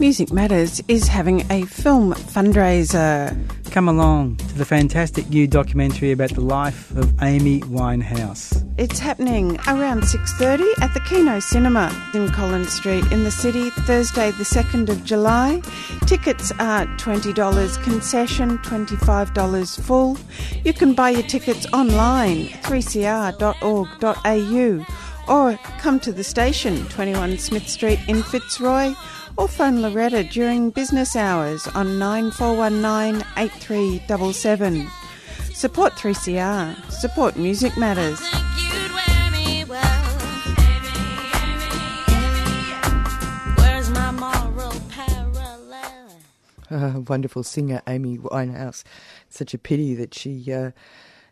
Music Matters is having a film fundraiser. Come along to the fantastic new documentary about the life of Amy Winehouse. It's happening around 6:30 at the Kino Cinema in Collins Street in the city, Thursday the 2nd of July. Tickets are $20 concession, $25 full. You can buy your tickets online 3cr.org.au or come to the station 21 Smith Street in Fitzroy or phone Loretta during business hours on 9419 8377. Support 3CR. Support Music Matters. Uh, wonderful singer Amy Winehouse. Such a pity that she uh,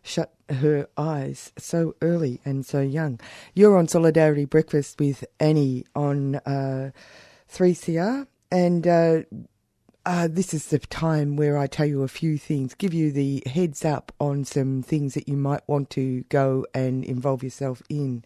shut her eyes so early and so young. You're on Solidarity Breakfast with Annie on uh, 3CR, and uh, uh, this is the time where I tell you a few things, give you the heads up on some things that you might want to go and involve yourself in.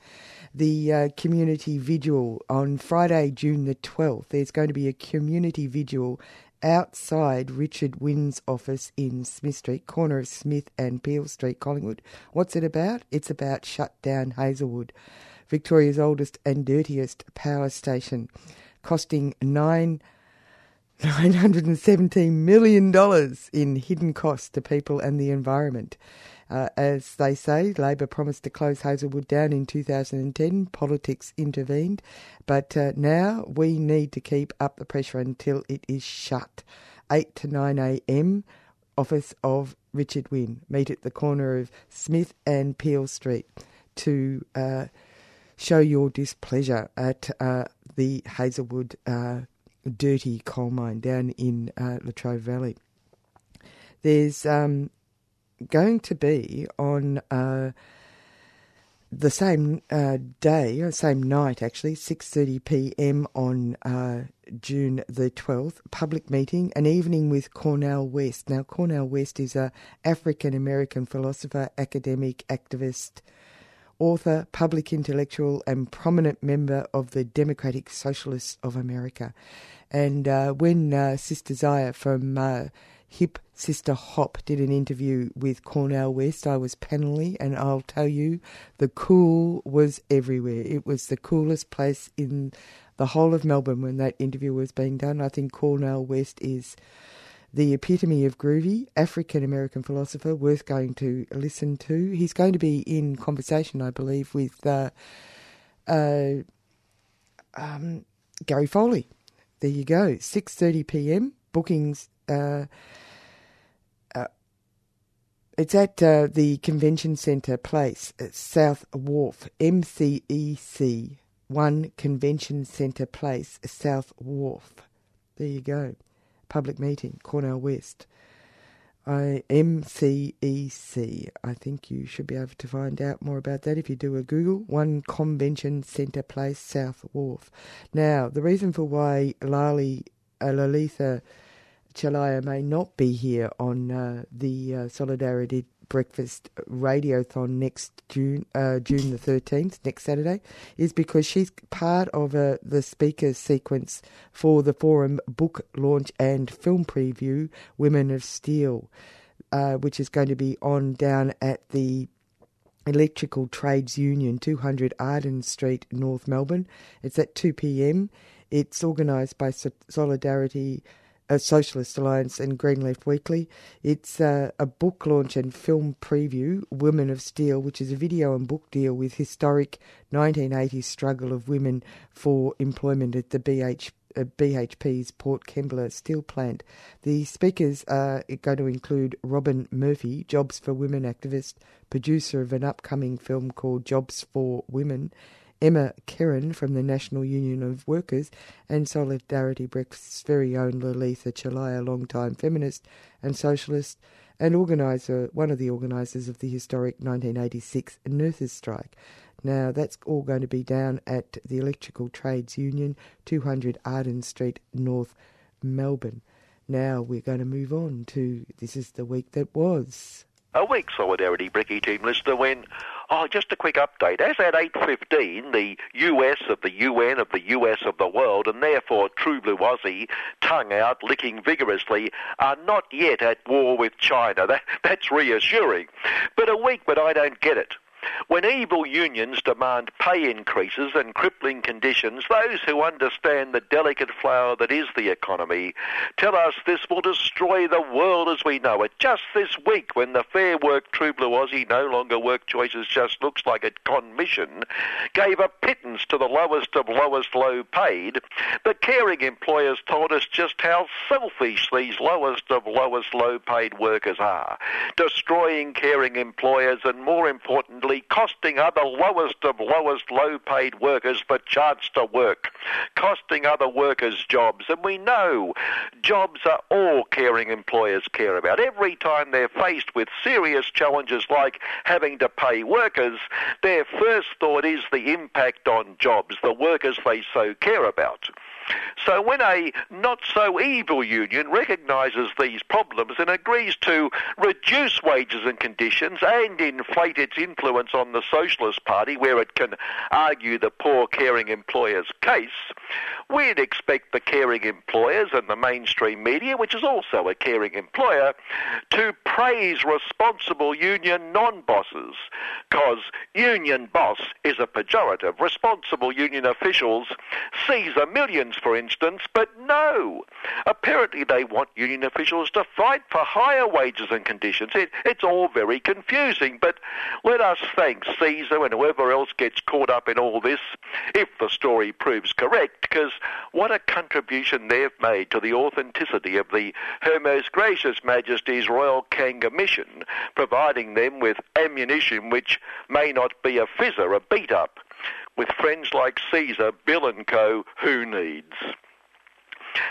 The uh, community vigil on Friday, June the 12th, there's going to be a community vigil outside Richard Wynne's office in Smith Street, corner of Smith and Peel Street, Collingwood. What's it about? It's about Shut Down Hazelwood, Victoria's oldest and dirtiest power station, costing nine. $917 million in hidden costs to people and the environment. Uh, as they say, Labor promised to close Hazelwood down in 2010. Politics intervened. But uh, now we need to keep up the pressure until it is shut. 8 to 9 a.m., office of Richard Wynne. Meet at the corner of Smith and Peel Street to uh, show your displeasure at uh, the Hazelwood uh, dirty coal mine down in uh, Latrobe Valley. There's um, going to be on uh, the same uh, day, same night actually, 6:30 p.m. on uh, June the 12th, public meeting, an evening with Cornel West. Now, Cornel West is a African American philosopher, academic, activist, author, public intellectual, and prominent member of the Democratic Socialists of America. And uh, when uh, Sister Zaya from uh, Hip Sister Hop did an interview with Cornel West. I was panelly, and I'll tell you, the cool was everywhere. It was the coolest place in the whole of Melbourne when that interview was being done. I think Cornel West is the epitome of groovy, African American philosopher, worth going to listen to. He's going to be in conversation, I believe, with uh, uh, um, Gary Foley. There you go, 6.30 p.m. Bookings... Uh, it's at uh, the Convention Centre Place, at South Wharf, MCEC 1 Convention Centre Place, South Wharf. There you go. Public meeting, Cornel West. I, MCEC. I think you should be able to find out more about that if you do a Google. One Convention Centre Place, South Wharf. Now, the reason for why Lali, uh, Lalitha Chelliah may not be here on uh, the uh, Solidarity Breakfast Radiothon next June, uh, June the 13th, next Saturday, is because she's part of uh, the speakers sequence for the forum book launch and film preview, Women of Steel, uh, which is going to be on down at the Electrical Trades Union, 200 Arden Street, North Melbourne. It's at 2 pm. It's organised by Solidarity a Socialist Alliance and Green Left Weekly. It's uh, a book launch and film preview, Women of Steel, which is a video and book deal with historic 1980s struggle of women for employment at the BH, uh, BHP's Port Kembla steel plant. The speakers are going to include Robin Murphy, Jobs for Women activist, producer of an upcoming film called Jobs for Women, Emma Kerin from the National Union of Workers, and Solidarity Breakfast's very own Lalitha Chelliah, long-time feminist and socialist, and organiser, one of the organisers of the historic 1986 nurses strike. Now, that's all going to be down at the Electrical Trades Union, 200 Arden Street, North Melbourne. Now we're going to move on to This is the Week That Was. A week Solidarity Bricky team listener when Oh, just a quick update. As at 8.15, the US of the UN of the US of the world, and therefore True Blue Aussie, tongue out, licking vigorously, are not yet at war with China. That, that's reassuring. But a week, but I don't get it. When evil unions demand pay increases and crippling conditions, those who understand the delicate flower that is the economy tell us this will destroy the world as we know it. Just this week, when the Fair Work True Blue Aussie no longer work choices just looks like a commission, gave a pittance to the lowest of lowest low paid, the caring employers told us just how selfish these lowest of lowest low paid workers are, destroying caring employers and more importantly, costing other lowest of lowest low paid workers the chance to work, costing other workers jobs. And we know jobs are all caring employers care about. Every time they're faced with serious challenges like having to pay workers, their first thought is the impact on jobs, the workers they so care about. So when a not so evil union recognises these problems and agrees to reduce wages and conditions and inflate its influence on the Socialist Party where it can argue the poor caring employer's case, we'd expect the caring employers and the mainstream media, which is also a caring employer, to praise responsible union non-bosses, because union boss is a pejorative. Responsible union officials seize the millions for instance, but no. Apparently they want union officials to fight for higher wages and conditions. It, it's all very confusing, but let us thank Caesar and whoever else gets caught up in all this, if the story proves correct, because what a contribution they've made to the authenticity of the Her Most Gracious Majesty's Royal Kanga mission, providing them with ammunition which may not be a fizzer, a beat up. With friends like Caesar, Bill and Co., who needs?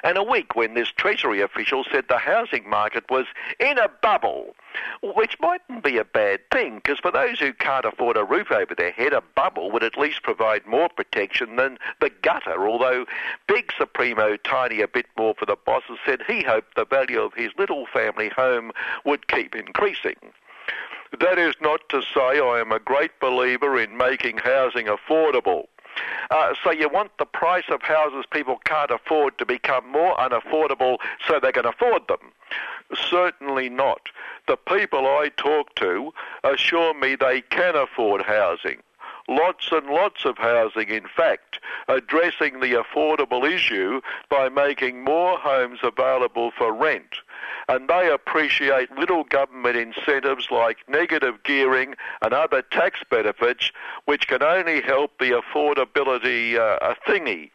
And a week when this Treasury official said the housing market was in a bubble, which mightn't be a bad thing, because for those who can't afford a roof over their head, a bubble would at least provide more protection than the gutter, although Big Supremo Tiny a bit more for the bosses said he hoped the value of his little family home would keep increasing. That is not to say I am a great believer in making housing affordable. Uh, so you want the price of houses people can't afford to become more unaffordable so they can afford them? Certainly not. The people I talk to assure me they can afford housing lots and lots of housing, in fact, addressing the affordable issue by making more homes available for rent and they appreciate little government incentives like negative gearing and other tax benefits, which can only help the affordability uh, thingy.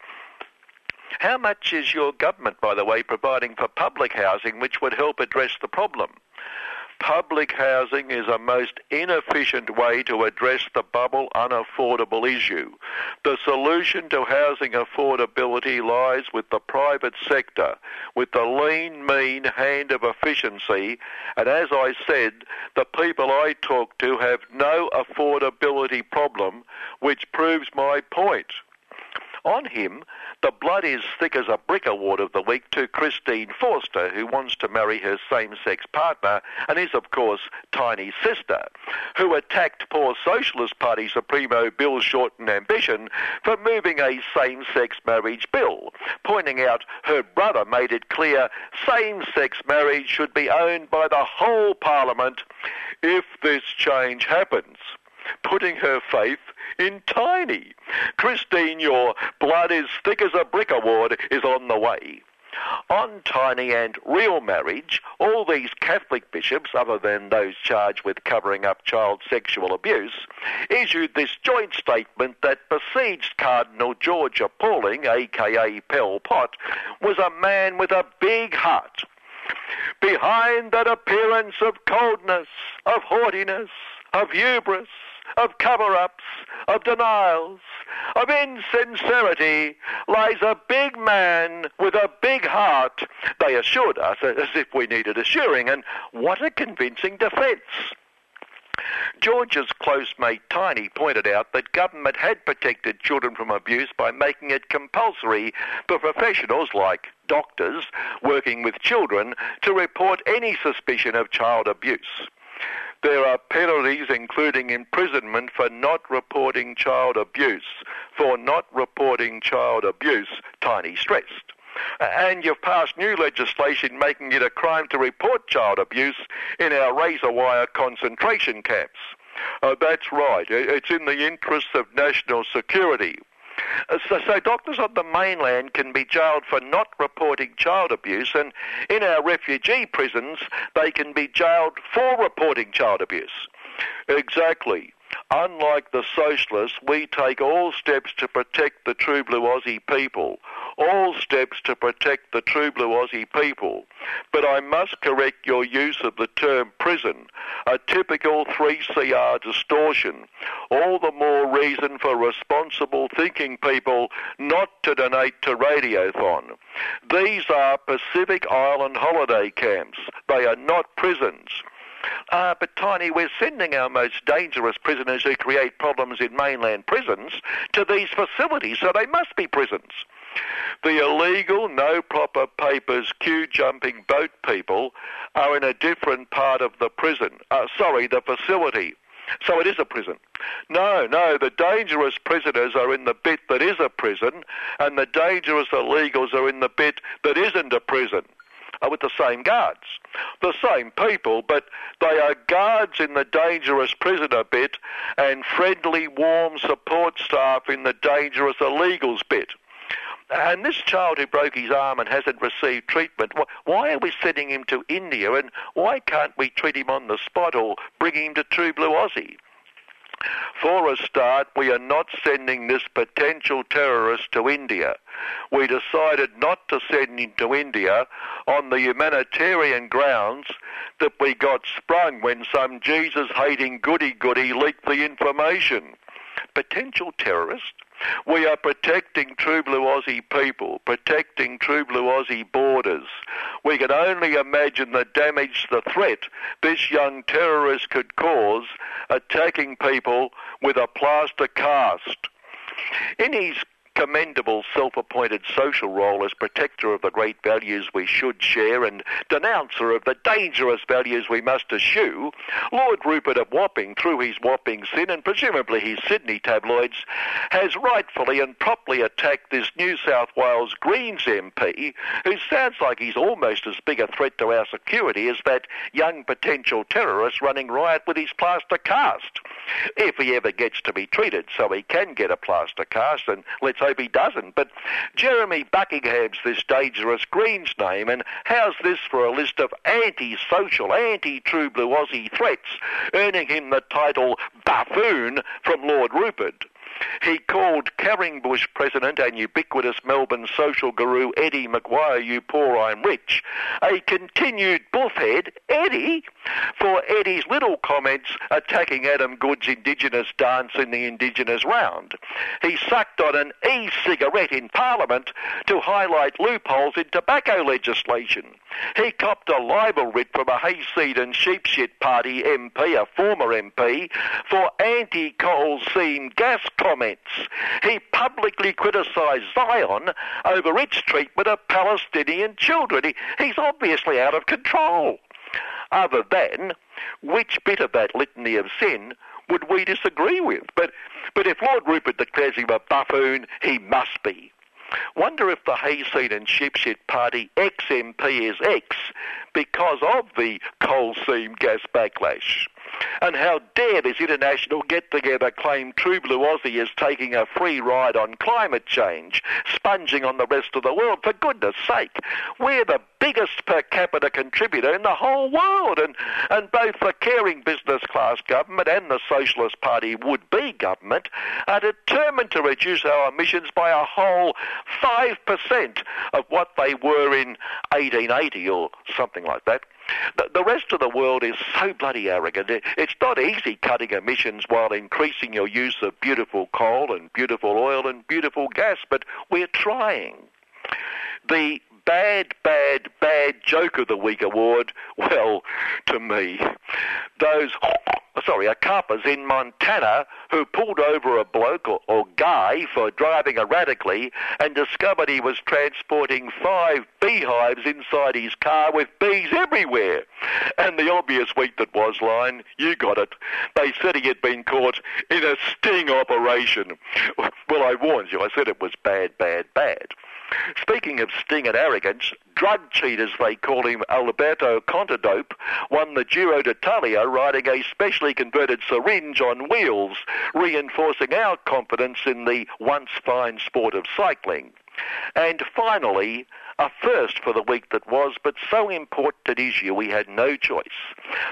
How much is your government, by the way, providing for public housing which would help address the problem? Public housing is a most inefficient way to address the bubble unaffordable issue. The solution to housing affordability lies with the private sector, with the lean, mean hand of efficiency, and as I said, the people I talk to have no affordability problem, which proves my point. On him, The Blood is Thick as a Brick award of the week to Christine Forster, who wants to marry her same-sex partner and is, of course, Tiny's sister, who attacked poor Socialist Party Supremo Bill Shorten Ambition for moving a same-sex marriage bill, pointing out her brother made it clear same-sex marriage should be owned by the whole Parliament if this change happens putting her faith in Tiny. Christine, your Blood is Thick as a Brick award is on the way. On Tiny and real marriage, all these Catholic bishops, other than those charged with covering up child sexual abuse, issued this joint statement that besieged Cardinal George Appalling, aka Pell Pot, was a man with a big heart. Behind that appearance of coldness, of haughtiness, of hubris, of cover-ups, of denials, of insincerity lies a big man with a big heart. They assured us as if we needed assuring, and what a convincing defence. George's close mate Tiny pointed out that government had protected children from abuse by making it compulsory for professionals like doctors working with children to report any suspicion of child abuse. There are penalties, including imprisonment, for not reporting child abuse. For not reporting child abuse, Tiny stressed. And you've passed new legislation making it a crime to report child abuse in our razor wire concentration camps. Uh, that's right. It's in the interests of national security. Uh, so, so, doctors on the mainland can be jailed for not reporting child abuse, and in our refugee prisons, they can be jailed for reporting child abuse. Exactly. Unlike the socialists, we take all steps to protect the true blue Aussie people. All steps to protect the true blue Aussie people. But I must correct your use of the term prison, a typical 3CR distortion. All the more reason for responsible thinking people not to donate to Radiothon. These are Pacific Island holiday camps. They are not prisons. Uh, but Tiny, we're sending our most dangerous prisoners who create problems in mainland prisons to these facilities, so they must be prisons. The illegal, no proper papers, queue jumping boat people are in a different part of the prison. Uh, sorry, the facility. So it is a prison. No, no, the dangerous prisoners are in the bit that is a prison, and the dangerous illegals are in the bit that isn't a prison with the same guards. The same people, but they are guards in the dangerous prisoner bit and friendly, warm support staff in the dangerous illegals bit. And this child who broke his arm and hasn't received treatment, why are we sending him to India and why can't we treat him on the spot or bring him to True Blue Aussie? For a start, we are not sending this potential terrorist to India. We decided not to send him to India on the humanitarian grounds that we got sprung when some Jesus hating goody goody leaked the information. Potential terrorist? We are protecting true blue Aussie people, protecting true blue Aussie borders. We can only imagine the damage, the threat this young terrorist could cause attacking people with a plaster cast. In his commendable self-appointed social role as protector of the great values we should share and denouncer of the dangerous values we must eschew, Lord Rupert of Wapping, through his Wapping sin and presumably his Sydney tabloids, has rightfully and properly attacked this New South Wales Greens MP, who sounds like he's almost as big a threat to our security as that young potential terrorist running riot with his plaster cast. If he ever gets to be treated so he can get a plaster cast, and let's hope he doesn't. But Jeremy Buckingham's this dangerous Greens name, and how's this for a list of anti-social, anti-true blue Aussie threats, earning him the title buffoon from Lord Rupert? He called Carringbush president and ubiquitous Melbourne social guru Eddie McGuire, you poor I'm rich, a continued buffhead, Eddie, for Eddie's little comments attacking Adam Goodes' Indigenous dance in the Indigenous round. He sucked on an e-cigarette in Parliament to highlight loopholes in tobacco legislation. He copped a libel writ from a hayseed and sheepshit party MP, a former MP, for anti-coal seam gas comments. He publicly criticised Zion over its treatment of Palestinian children. He, he's obviously out of control. Other than which bit of that litany of sin would we disagree with? But, but if Lord Rupert declares him a buffoon, he must be. Wonder if the Hayseed and Shipshit Party ex-MP is X because of the coal seam gas backlash. And how dare this international get-together claim True Blue Aussie is taking a free ride on climate change, sponging on the rest of the world. For goodness sake, we're the biggest per capita contributor in the whole world, and, and both the caring business class government and the Socialist Party would-be government are determined to reduce our emissions by a whole 5% of what they were in 1880 or something like that. The, rest of the world is so bloody arrogant. It, it's not easy cutting emissions while increasing your use of beautiful coal and beautiful oil and beautiful gas, but we're trying. The bad, bad, bad joke of the week award, well, to me, those, Oh, sorry, a coppers in Montana who pulled over a bloke or, or guy for driving erratically and discovered he was transporting five beehives inside his car with bees everywhere. And the obvious week that was line, you got it. They said he had been caught in a sting operation. Well, I warned you. I said it was bad, bad, bad. Speaking of sting and arrogance, drug cheaters they call him Alberto Contador won the Giro d'Italia riding a specially converted syringe on wheels, reinforcing our confidence in the once fine sport of cycling. And finally, a first for the week that was, but so important an you we had no choice.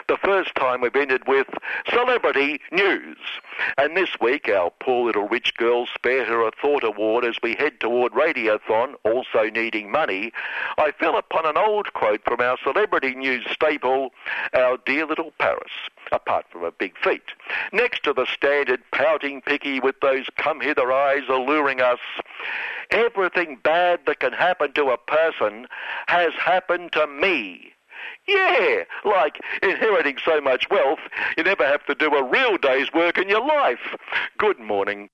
The first time we've ended with celebrity news. And this week, our poor little rich girl spare her a thought award as we head toward Radiothon, also needing money. I fell upon an old quote from our celebrity news staple, our dear little Paris apart from her big feet. Next to the standard pouting picky with those come hither eyes alluring us, everything bad that can happen to a person has happened to me. Yeah, like inheriting so much wealth, you never have to do a real day's work in your life. Good morning.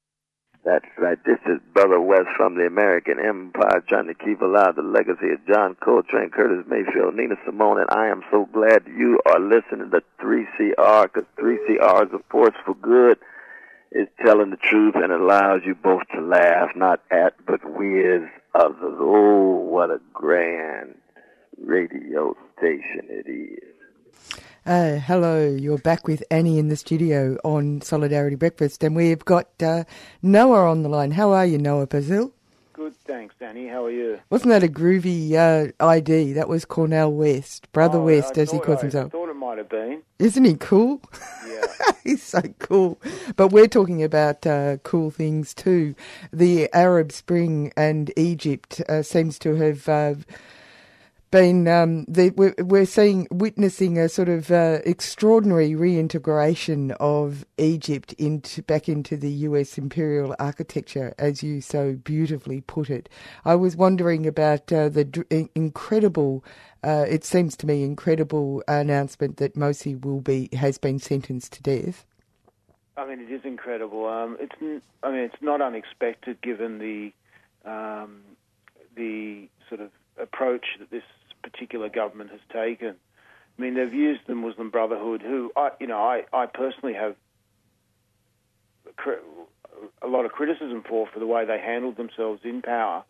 That's right. This is Brother West from the American Empire trying to keep alive the legacy of John Coltrane, Curtis Mayfield, Nina Simone, and I am so glad you are listening to 3CR because 3CR is a force for good. It's telling the truth and allows you both to laugh, not at, but with others. Oh, what a grand radio station it is. Uh, hello, you're back with Annie in the studio on Solidarity Breakfast, and we've got uh, Noah on the line. How are you, Noah Bassil? Good, thanks, Danny. How are you? Wasn't that a groovy uh, ID? That was Cornel West, Brother Oh, West, I as he calls I himself. thought it might have been. Isn't he cool? Yeah. He's so cool. But we're talking about uh, cool things too. The Arab Spring and Egypt uh, seems to have uh, been. Um, the, we're, we're seeing, witnessing a sort of uh, extraordinary reintegration of Egypt into back into the U.S. imperial architecture, as you so beautifully put it. I was wondering about uh, the incredible. Uh, it seems to me incredible announcement that Morsi will be has been sentenced to death. I mean, it is incredible. Um, it's, I mean, it's not unexpected given the um, the sort of approach that this particular government has taken. I mean, they've used the Muslim Brotherhood, who I, you know, I, I personally have a lot of criticism for for the way they handled themselves in power,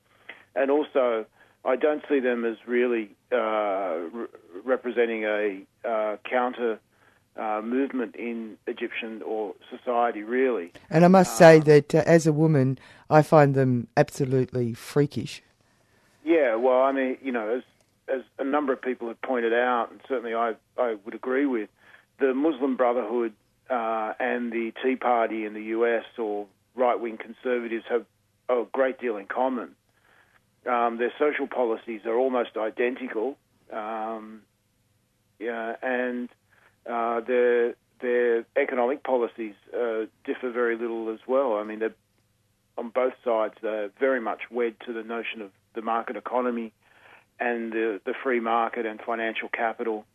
and also I don't see them as really uh, re- representing a uh, counter uh, movement in Egyptian or society, really. And I must say that uh, as a woman, I find them absolutely freakish. Yeah, well, I mean, you know, as as a number of people have pointed out, and certainly I I would agree with, the Muslim Brotherhood uh, and the Tea Party in the U.S. or right wing conservatives have a great deal in common. Um, their social policies are almost identical, um, yeah, and uh, their their economic policies uh, differ very little as well. I mean, on both sides, they're very much wed to the notion of the market economy and the, the free market and financial capital,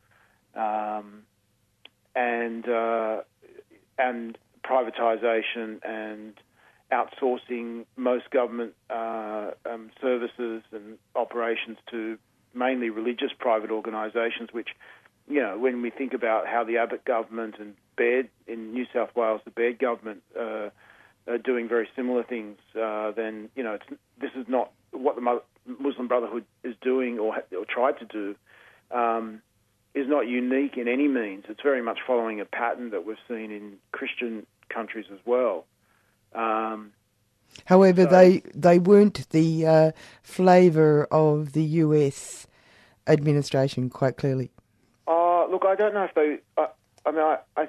um, and uh, and privatization and outsourcing most government uh, um, services and operations to mainly religious private organisations, which, you know, when we think about how the Abbott government and Baird in New South Wales, the Baird government uh, are doing very similar things, uh, then, you know, this is not what the Muslim Brotherhood is doing or, or tried to do. Um, is not unique in any means. It's very much following a pattern that we've seen in Christian countries as well. Um, However, so, they they weren't the uh, flavour of the U.S. administration quite clearly. Uh, look, I don't know if they. I, I mean, I,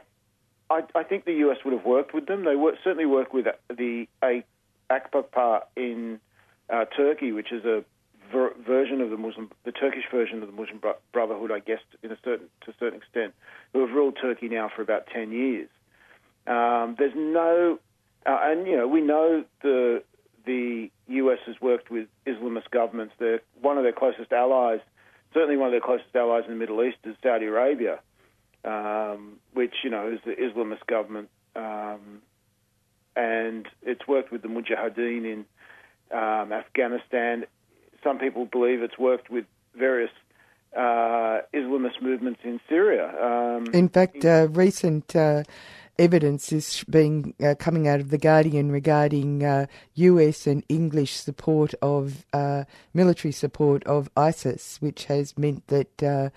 I, I think the U.S. would have worked with them. They wor- certainly worked with the AKP in uh, Turkey, which is a ver- version of the Muslim, the Turkish version of the Muslim bro- Brotherhood, I guess, in a certain to a certain extent, who have ruled Turkey now for about ten years. Um, there's no uh, and you know, we know the the US has worked with Islamist governments. They're one of their closest allies. Certainly, one of their closest allies in the Middle East is Saudi Arabia, um, which you know is the Islamist government, um, and it's worked with the Mujahideen in um, Afghanistan. Some people believe it's worked with various uh, Islamist movements in Syria. Um, in fact, uh, recent uh, evidence is being uh, coming out of the Guardian regarding uh, U.S. and English support of uh, military support of ISIS, which has meant that uh,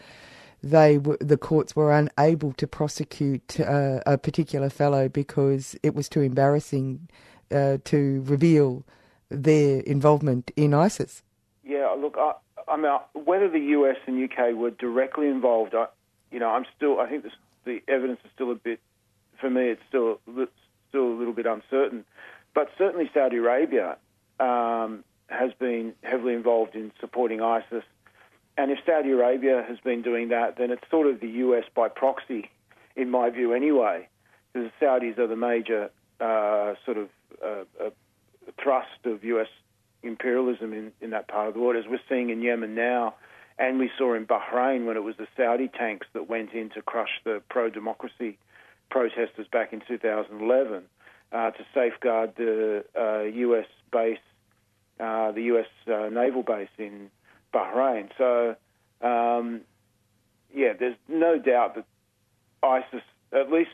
they the courts were unable to prosecute uh, a particular fellow because it was too embarrassing uh, to reveal their involvement in ISIS. Yeah, look, I, I mean, whether the U.S. and U.K. were directly involved, I, you know, I'm still. I think this, the evidence is still a bit for me, it's still still a little bit uncertain. But certainly, Saudi Arabia um, has been heavily involved in supporting ISIS. And if Saudi Arabia has been doing that, then it's sort of the US by proxy, in my view, anyway, because the Saudis are the major uh, sort of uh, uh, thrust of US imperialism in, in that part of the world, as we're seeing in Yemen now. And we saw in Bahrain when it was the Saudi tanks that went in to crush the pro democracy protesters back in 2011 uh, to safeguard the uh, U.S. base, uh, the U.S. Uh, naval base in Bahrain. So, um, yeah, there's no doubt that ISIS, at least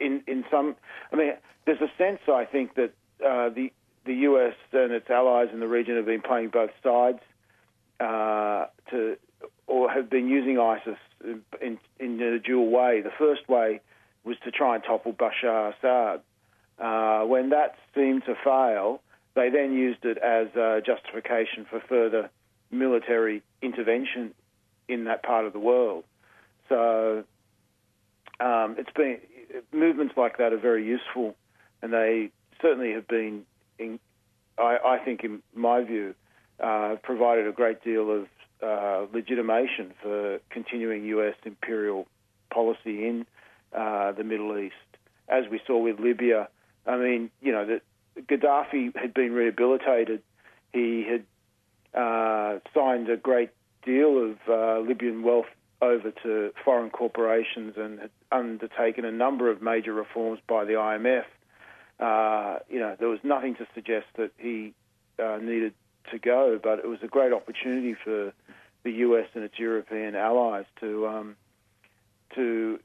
in in some, I mean, there's a sense I think that uh, the the U.S. and its allies in the region have been playing both sides uh, to or have been using ISIS in, in a dual way. The first way was to try and topple Bashar Assad. Uh, when that seemed to fail, they then used it as a justification for further military intervention in that part of the world. So um, it's been movements like that are very useful, and they certainly have been, in, I, I think, in my view, uh, provided a great deal of uh, legitimation for continuing U.S. imperial policy in uh, the Middle East, as we saw with Libya. I mean, you know, that Gaddafi had been rehabilitated. He had uh, signed a great deal of uh, Libyan wealth over to foreign corporations and had undertaken a number of major reforms by the IMF. Uh, you know, there was nothing to suggest that he uh, needed to go, but it was a great opportunity for the US and its European allies to um, to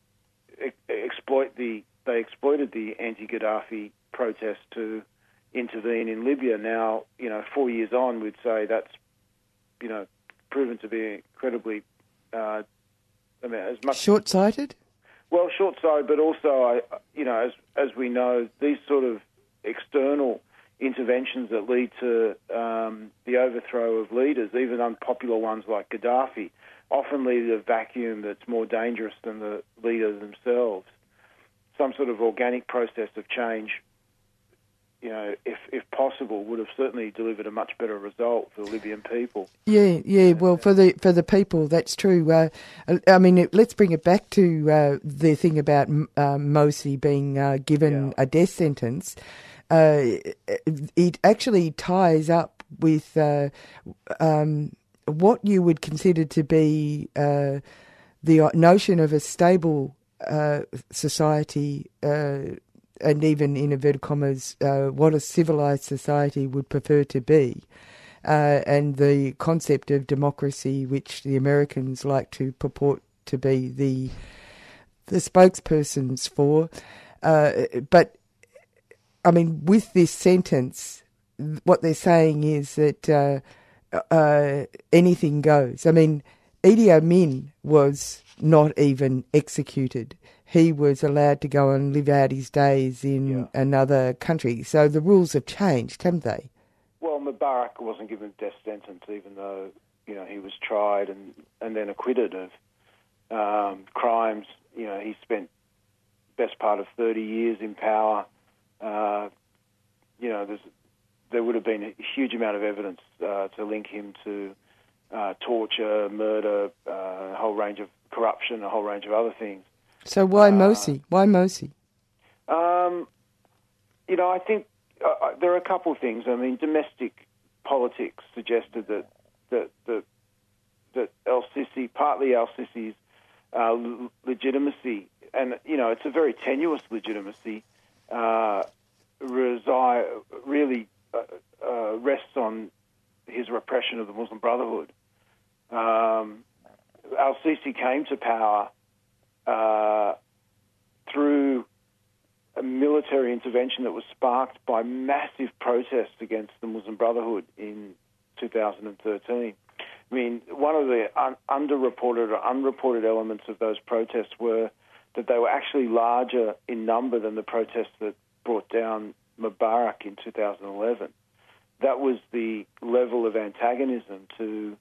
e- exploit the they exploited the anti-Gaddafi protests to intervene in Libya. Now, you know, four years on, we'd say that's you know proven to be incredibly. Uh, I mean, as much short-sighted. Well, short-sighted, but also, I, you know, as as we know, these sort of external interventions that lead to um, the overthrow of leaders, even unpopular ones like Gaddafi, often lead to a vacuum that's more dangerous than the leaders themselves. Some sort of organic process of change, you know, if, if possible, would have certainly delivered a much better result for the Libyan people. Yeah, yeah. Well, for the for the people, that's true. Uh, I mean, it, let's bring it back to uh, the thing about uh, Morsi being uh, given yeah. a death sentence uh, it actually ties up with uh, um, what you would consider to be uh, the notion of a stable uh, society uh, and even in inverted commas, uh, what a civilized society would prefer to be. Uh, and the concept of democracy, which the Americans like to purport to be the the spokespersons for. Uh, but I mean, with this sentence, what they're saying is that uh, uh, anything goes. I mean, Idi Amin was not even executed. He was allowed to go and live out his days in yeah. another country. So the rules have changed, haven't they? Well, Mubarak wasn't given a death sentence, even though you know he was tried and and then acquitted of um, crimes. You know, he spent best part of 30 years in power. Uh, you know, there would have been a huge amount of evidence uh, to link him to uh, torture, murder, uh, a whole range of corruption, a whole range of other things. So why uh, Morsi? Why Morsi? Um, you know, I think uh, there are a couple of things. I mean, domestic politics suggested that that that, that El Sisi, partly El Sisi's uh, legitimacy, and you know it's a very tenuous legitimacy, uh, reside really uh, uh, rests on his repression of the Muslim Brotherhood. Um, Al Sisi came to power uh, through a military intervention that was sparked by massive protests against the Muslim Brotherhood in 2013. I mean, one of the un- underreported or unreported elements of those protests were that they were actually larger in number than the protests that brought down Mubarak in 2011. That was the level of antagonism to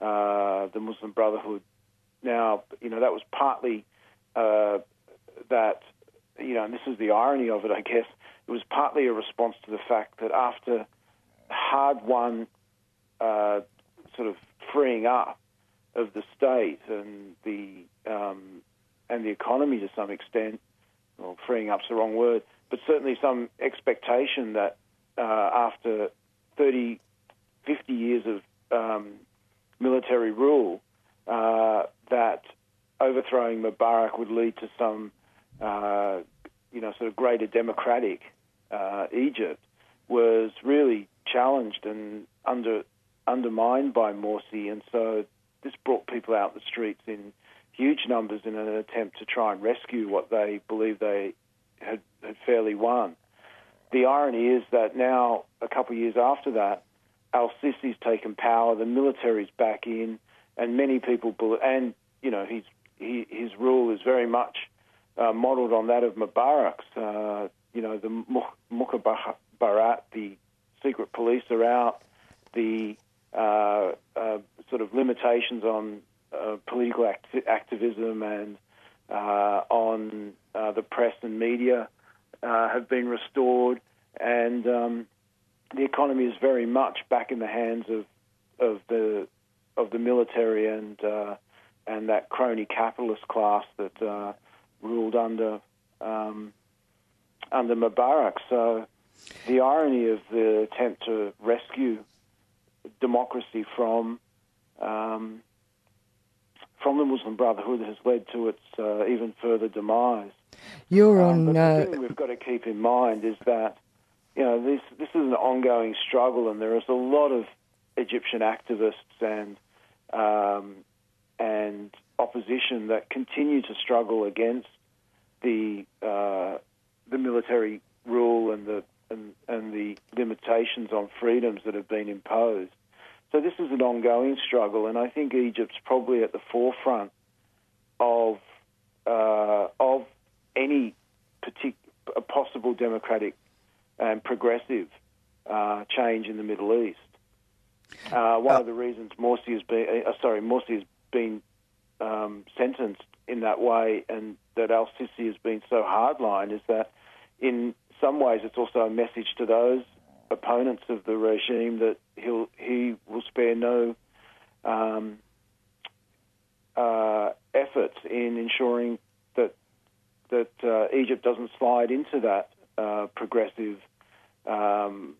uh, the Muslim Brotherhood. Now, you know, that was partly uh, that, you know, and this is the irony of it, I guess, it was partly a response to the fact that after hard won uh, sort of freeing up of the state and the um, and the economy to some extent. Well, freeing up's the wrong word, but certainly some expectation that uh, after 30, 50 years of um, military rule, uh, that overthrowing Mubarak would lead to some, uh, you know, sort of greater democratic uh, Egypt was really challenged and under undermined by Morsi, and so this brought people out the streets in huge numbers in an attempt to try and rescue what they believe they had, had fairly won. The irony is that now, a couple of years after that, Al Sisi's taken power, the military's back in, and many people, and you know, his he, his rule is very much uh, modelled on that of Mubarak's. Uh, you know, the Mukhabarat, the secret police are out, the uh, uh, sort of limitations on uh, political act- activism and uh, on the press and media have been restored, and um, the economy is very much back in the hands of of the of the military and and that crony capitalist class that ruled under um, under Mubarak. So the irony of the attempt to rescue democracy from um, from the Muslim Brotherhood has led to its uh, even further demise. You're um, on. the uh, thing we've got to keep in mind is that you know this this is an ongoing struggle, and there is a lot of Egyptian activists and um, and opposition that continue to struggle against the uh, the military rule and the and, and the limitations on freedoms that have been imposed. So this is an ongoing struggle, and I think Egypt's probably at the forefront of uh, of any partic- possible democratic and progressive uh, change in the Middle East. Uh, one of the reasons Morsi has been uh, sorry Morsi has been um, sentenced in that way, and that Al Sisi has been so hardline, is that in some ways, it's also a message to those opponents of the regime that he'll he will spare no um, uh, efforts in ensuring that that uh, Egypt doesn't slide into that uh, progressive um,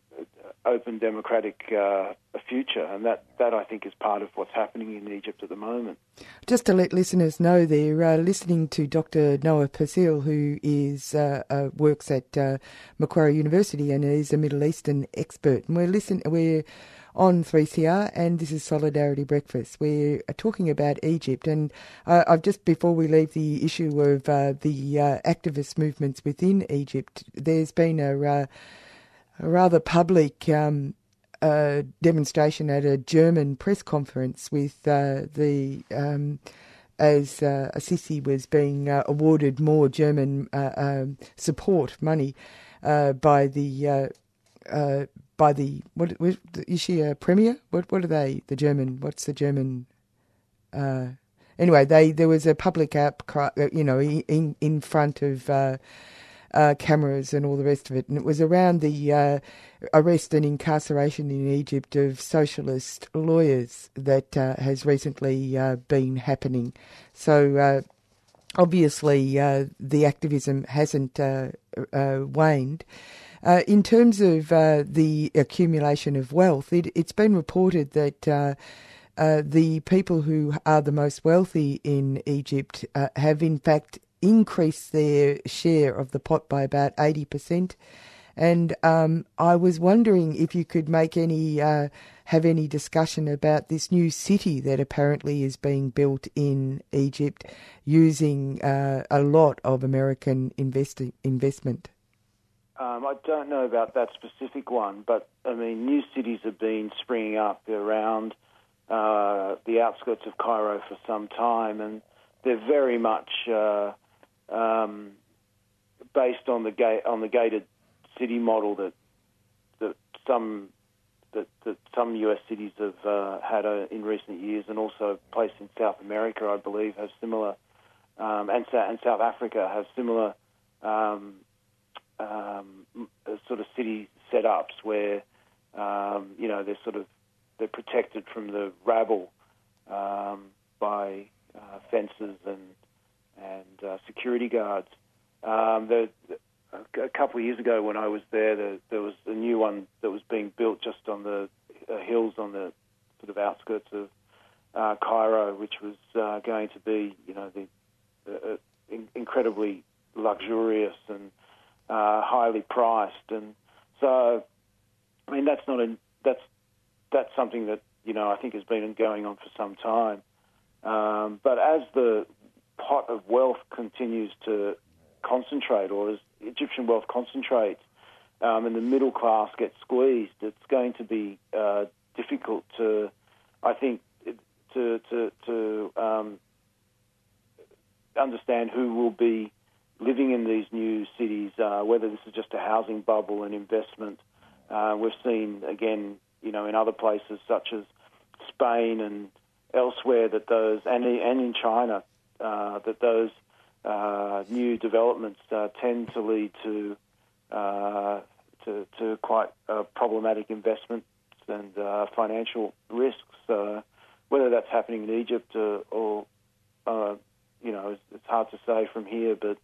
open democratic uh, future, and that, that I think is part of what's happening in Egypt at the moment. Just to let listeners know, they're uh, listening to Dr. Noah Bassil, who is uh, uh, works at uh, Macquarie University and is a Middle Eastern expert. And we're listen, we're on 3CR, and this is Solidarity Breakfast. We're talking about Egypt, and uh, I've just before we leave the issue of the activist movements within Egypt, there's been a a rather public um, uh, demonstration at a German press conference with uh, the um, as uh, Al Sisi was being uh, awarded more German uh, um, support money uh, by the by the what, is she a premier? What what are they? The German? What's the German? anyway, they there was a public outcry, you know, in in front of uh, cameras and all the rest of it. And it was around the uh, arrest and incarceration in Egypt of socialist lawyers that uh, has recently uh, been happening. So uh, obviously uh, the activism hasn't waned. in terms of the accumulation of wealth, it, has been reported that uh, the people who are the most wealthy in Egypt uh, have in fact increased their share of the pot by about 80%. And um, I was wondering if you could make any uh, have any discussion about this new city that apparently is being built in Egypt using uh, a lot of American investi- investment. Um, I don't know about that specific one, but I mean, new cities have been springing up around uh, the outskirts of Cairo for some time, and they're very much uh, um, based on the gate on the gated city model that that some that, that some U.S. cities have uh, had uh, in recent years, and also places in South America, I believe, have similar, um, and, and South Africa have similar um, um, sort of city setups where um, you know they're sort of they're protected from the rabble um, by uh, fences and and uh, security guards. Um, a couple of years ago, when I was there, the, there was a new one that was being built just on the uh, hills on the sort of outskirts of uh, Cairo, which was uh, going to be, you know, the uh, in- incredibly luxurious and uh, highly priced, and so I mean that's not a that's that's something that you know I think has been going on for some time. Um, but as the pot of wealth continues to concentrate, or as Egyptian wealth concentrates, um, and the middle class gets squeezed, it's going to be uh, difficult to, I think, to to to um, understand who will be living in these new cities, uh, whether this is just a housing bubble and investment. Uh, we've seen again, you know, in other places such as Spain and elsewhere that those, and and in China, uh, that those uh, new developments uh, tend to lead to uh, to, to, quite problematic investments and uh, financial risks. whether that's happening in Egypt or, you know, it's, it's, hard to say from here, but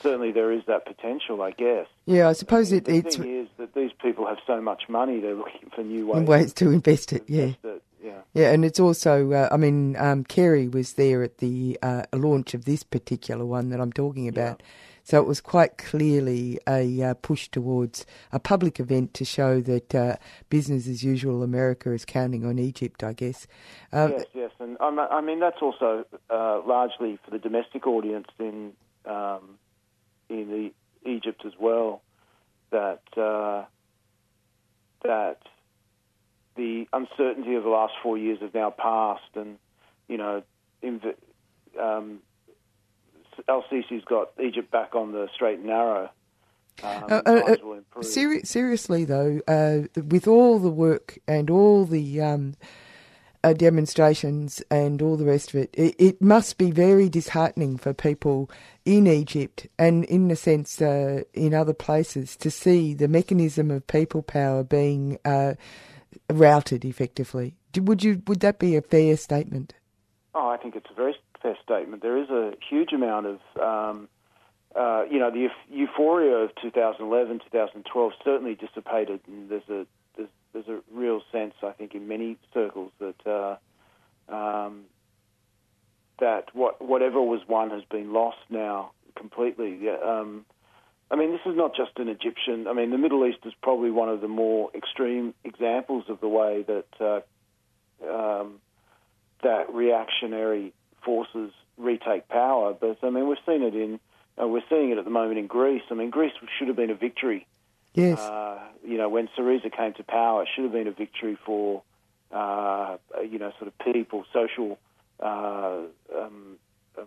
certainly there is that potential, I guess. Yeah, I suppose it, the it's. The thing is that these people have so much money; they're looking for new ways, ways to invest it. Yeah. Invest it. Yeah. Yeah, and it's also, uh, I mean, um, Kerry was there at the uh, launch of this particular one that I'm talking about. Yeah. So it was quite clearly a uh, push towards a public event to show that uh, business as usual America is counting on Egypt, I guess. Um, yes, yes, and I mean that's also uh, largely for the domestic audience in um, in the Egypt as well. That uh, that the uncertainty of the last four years has now passed, and you know, inv- um, El-Sisi's got Egypt back on the straight and narrow. Um, uh, uh, uh seri- seriously, though, uh, with all the work and all the um, uh, demonstrations and all the rest of it, it, it, must be very disheartening for people in Egypt and, in a sense, uh, in other places to see the mechanism of people power being routed effectively. Would you would that be a fair statement? Oh, I think it's a very fair statement. There is a huge amount of um, uh, you know, the euphoria of 2011, 2012 certainly dissipated, and there's a there's, there's a real sense, I think, in many circles that uh, um, that what whatever was won has been lost now completely. Um, I mean, this is not just an Egyptian. I mean, the Middle East is probably one of the more extreme examples of the way that uh, um, that reactionary forces retake power. But I mean, we've seen it in uh, we're seeing it at the moment in Greece. I mean, Greece should have been a victory. Yes. Uh, you know, when Syriza came to power, it should have been a victory for uh, you know sort of people, social. Uh, um, um,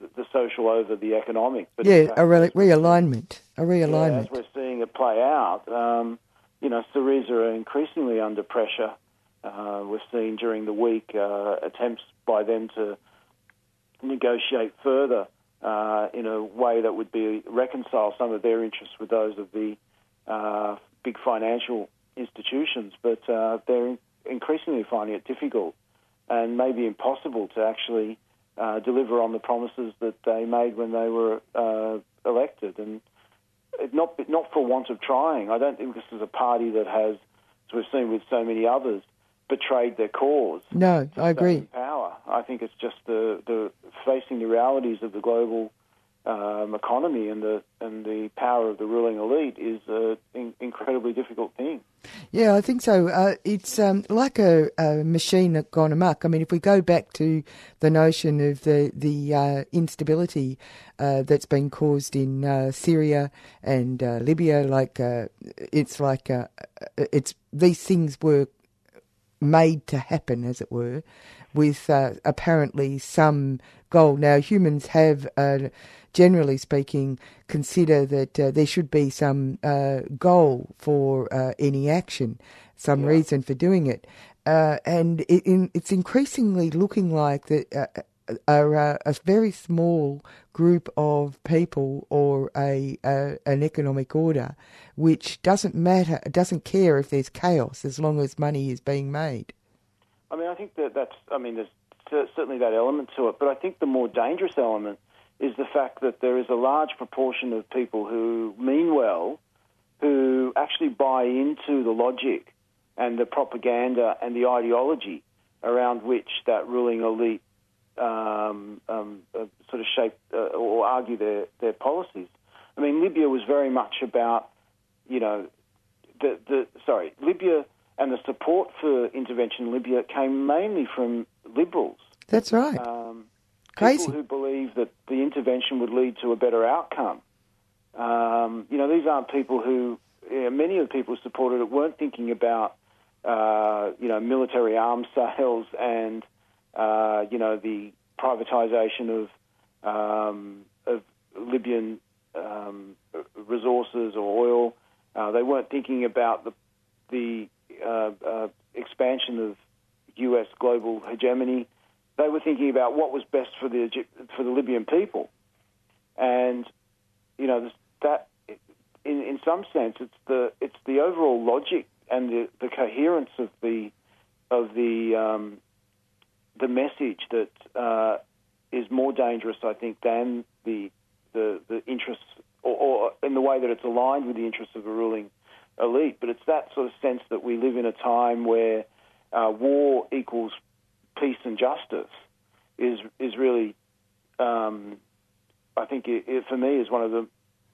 the, social over the economic. But yeah, a re- realignment. A realignment. Yeah, as we're seeing it play out, um, you know, Syriza are increasingly under pressure. Uh, we've seen during the week uh, attempts by them to negotiate further uh, in a way that would be reconcile some of their interests with those of the uh, big financial institutions, but uh, they're increasingly finding it difficult and maybe impossible to actually uh, deliver on the promises that they made when they were uh, elected, and not not for want of trying. I don't think this is a party that has, as we've seen with so many others, betrayed their cause. No, I agree. Power. I think it's just the, the facing the realities of the global um, economy and the and the power of the ruling elite is an in, incredibly difficult thing. Yeah, I think so. Uh, it's um, like a, a, machine that gone amok. I mean, if we go back to the notion of the the uh, instability uh, that's been caused in uh, Syria and uh, Libya, like uh, it's like it's these things were made to happen, as it were, with apparently some goal. Now, humans have, uh, generally speaking, consider that uh, there should be some uh, goal for uh, any action, some yeah. reason for doing it. Uh, and it, in, it's increasingly looking like that a, a, very small group of people or a, a, an economic order which doesn't matter, doesn't care if there's chaos as long as money is being made. I mean, I think that that's. I mean, there's certainly that element to it, but I think the more dangerous element is the fact that there is a large proportion of people who mean well, who actually buy into the logic and the propaganda and the ideology around which that ruling elite um, um, uh, sort of shape uh, or argue their, their policies. I mean, Libya was very much about, you know, the, the sorry, Libya and the support for intervention in Libya came mainly from liberals. That's right. Um, Crazy. People who believe that the intervention would lead to a better outcome. Um, you know, these aren't people who, many of the people who supported it weren't thinking about, uh, you know, military arms sales and uh, you know, the privatisation of um, of Libyan um, resources or oil. Uh, they weren't thinking about the the uh, uh, expansion of U.S. global hegemony. They were thinking about what was best for the for the Libyan people, and you know that in in some sense it's the it's the overall logic and the, the coherence of the of the um, the message that uh, is more dangerous, I think, than the the, the interests, or, or, in the way that it's aligned with the interests of the ruling elite. But it's that sort of sense that we live in a time where uh, war equals peace and justice is is really, um, I think, it, it, for me, is one of the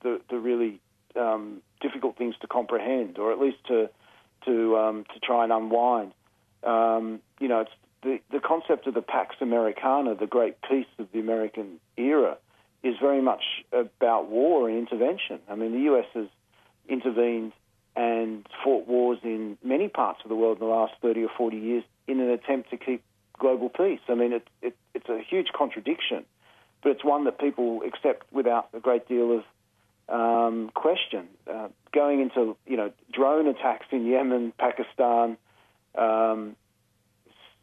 the, the really um, difficult things to comprehend, or at least to to um, to try and unwind. Um, you know, the, the concept of the Pax Americana, the great peace of the American era, is very much about war and intervention. I mean, the US has intervened and fought wars in many parts of the world in the last 30 or 40 years in an attempt to keep global peace. I mean, it, it, it's a huge contradiction, but it's one that people accept without a great deal of um, question. Uh, going into, you know, drone attacks in Yemen, Pakistan, um,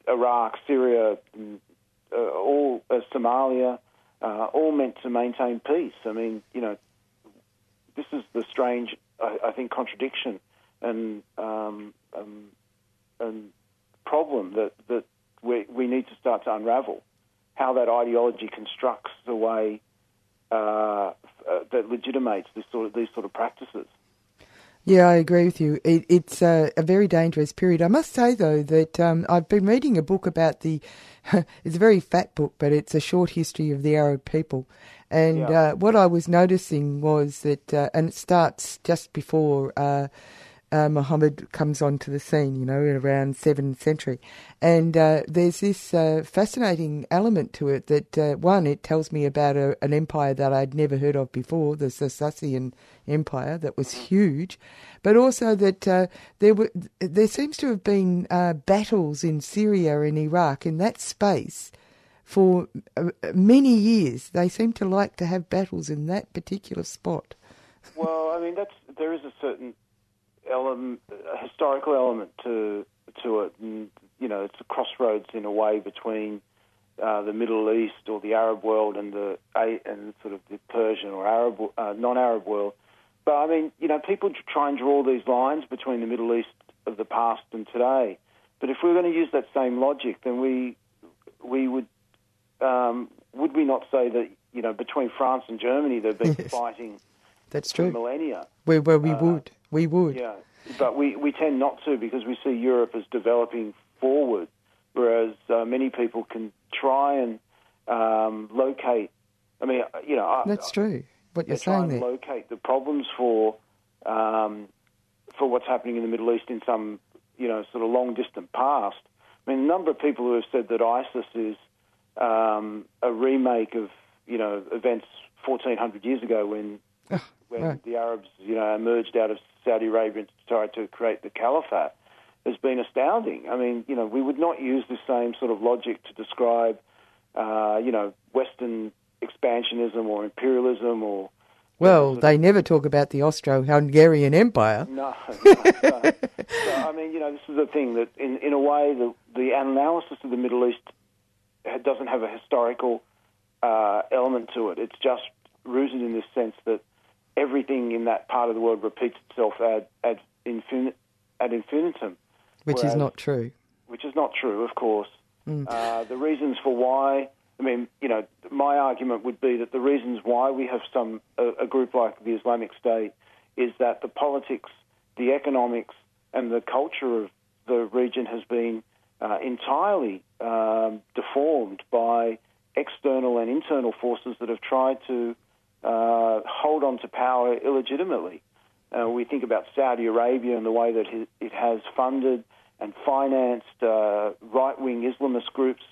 Iraq, Syria, uh, all uh, Somalia, uh, all meant to maintain peace. I mean, you know, this is the strange, I, I think, contradiction and um, um, and problem that that we we need to start to unravel how that ideology constructs the way uh, uh, that legitimates this sort of these sort of practices. Yeah, I agree with you. It, it's a, a, very dangerous period. I must say, though, that um, I've been reading a book about the. it's a very fat book, but it's a short history of the Arab people. And Yeah. uh, what I was noticing was that, uh, and it starts just before uh, uh, Muhammad comes onto the scene, you know, around 7th century. And uh, there's this uh, fascinating element to it that, uh, one, it tells me about a, an empire that I'd never heard of before, the Sassanian Empire, that was huge, but also that uh, there were there seems to have been uh, battles in Syria and Iraq in that space for many years. They seem to like to have battles in that particular spot. Well, I mean, that's there is a certain element, a historical element to to it, and you know, it's a crossroads in a way between uh, the Middle East or the Arab world and the and sort of the Persian or Arab uh, non-Arab world. But I mean, you know, people try and draw these lines between the Middle East of the past and today. But if we we're going to use that same logic, then we we would um, would we not say that you know between France and Germany they've been Yes. fighting That's for true. millennia. Where, where we Uh, would, we would. Yeah, but we, we tend not to because we see Europe as developing forward, whereas uh, many people can try and um, locate. I mean, uh, you know, I- That's true. What you're saying there. locate the problems for um, for what's happening in the Middle East in some you know sort of long distant past. I mean, a number of people who have said that ISIS is um, a remake of you know events 1400 years ago when when right. the Arabs you know emerged out of Saudi Arabia and tried to create the caliphate has been astounding. I mean, you know, we would not use the same sort of logic to describe uh, you know Western expansionism or imperialism or Well, they never talk about the Austro-Hungarian Empire. no. no, no. so, I mean, you know, this is the thing that, in in a way, the the analysis of the Middle East doesn't have a historical uh, element to it. It's just rooted in this sense that everything in that part of the world repeats itself ad ad, infin- ad infinitum, Which is not true. which is not true, of course. Mm. Uh, the reasons for why, I mean, you know, my argument would be that the reasons why we have some a, a group like the Islamic State is that the politics, the economics, and the culture of the region has been uh, entirely um, deformed by external and internal forces that have tried to uh, hold on to power illegitimately. Uh, we think about Saudi Arabia and the way that it has funded and financed uh, right-wing Islamist groups,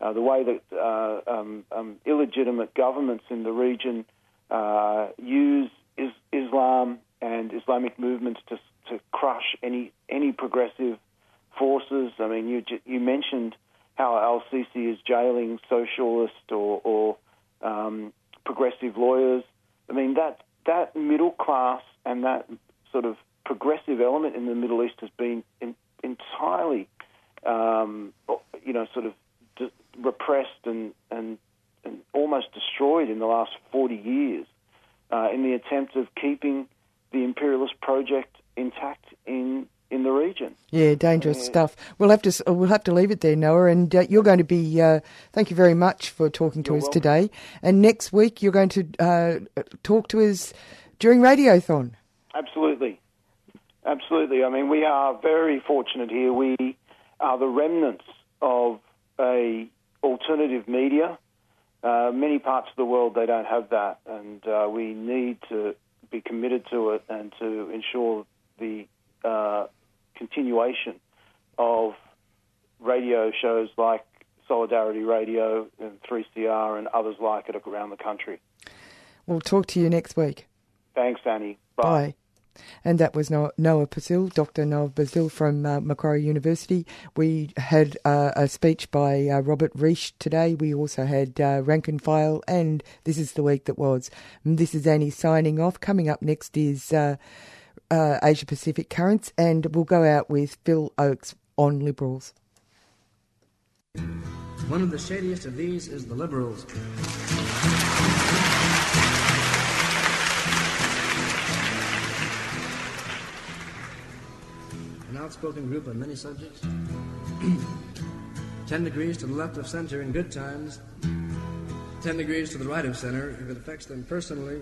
uh, the way that uh, um, um, illegitimate governments in the region uh, use is- Islam and Islamic movements to to crush any any progressive forces. I mean, you you mentioned how Al Sisi is jailing socialist or, or um, progressive lawyers. I mean that that middle class and that sort of progressive element in the Middle East has been in, entirely, um, you know, sort of d- repressed and, and and almost destroyed in the last forty years uh, in the attempt of keeping the imperialist project intact in in the region. Yeah, dangerous stuff. We'll have to we'll have to leave it there, Noah. And uh, you're going to be. Uh, thank you very much for talking to You're us welcome. today. And next week you're going to uh, talk to us during Radiothon. Absolutely. Absolutely. I mean, we are very fortunate here. We are the remnants of a alternative media. Uh, many parts of the world they don't have that, and uh, we need to be committed to it and to ensure the uh, continuation of radio shows like Solidarity Radio and 3CR and others like it around the country. We'll talk to you next week. Thanks, Annie. Bye. Bye. And that was Noah, Bassil, Dr. Noah Bassil from uh, Macquarie University. We had uh, a speech by uh, Robert Reich today. We also had uh, Rank and File, and this is the week that was. This is Annie signing off. Coming up next is uh, Asia Pacific Currents, and we'll go out with Phil Ochs on Liberals. One of the shadiest of these is the Liberals. An outspoken group on many subjects. Ten degrees to the left of center in good times. 10 degrees to the right of center if it affects them personally.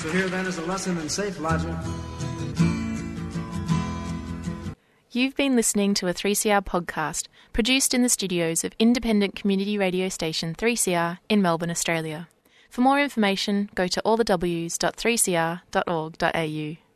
So here then is a lesson in safe logic. You've been listening to a 3CR podcast produced in the studios of independent community radio station 3CR in Melbourne, Australia. For more information, go to allthews.3cr.org.au.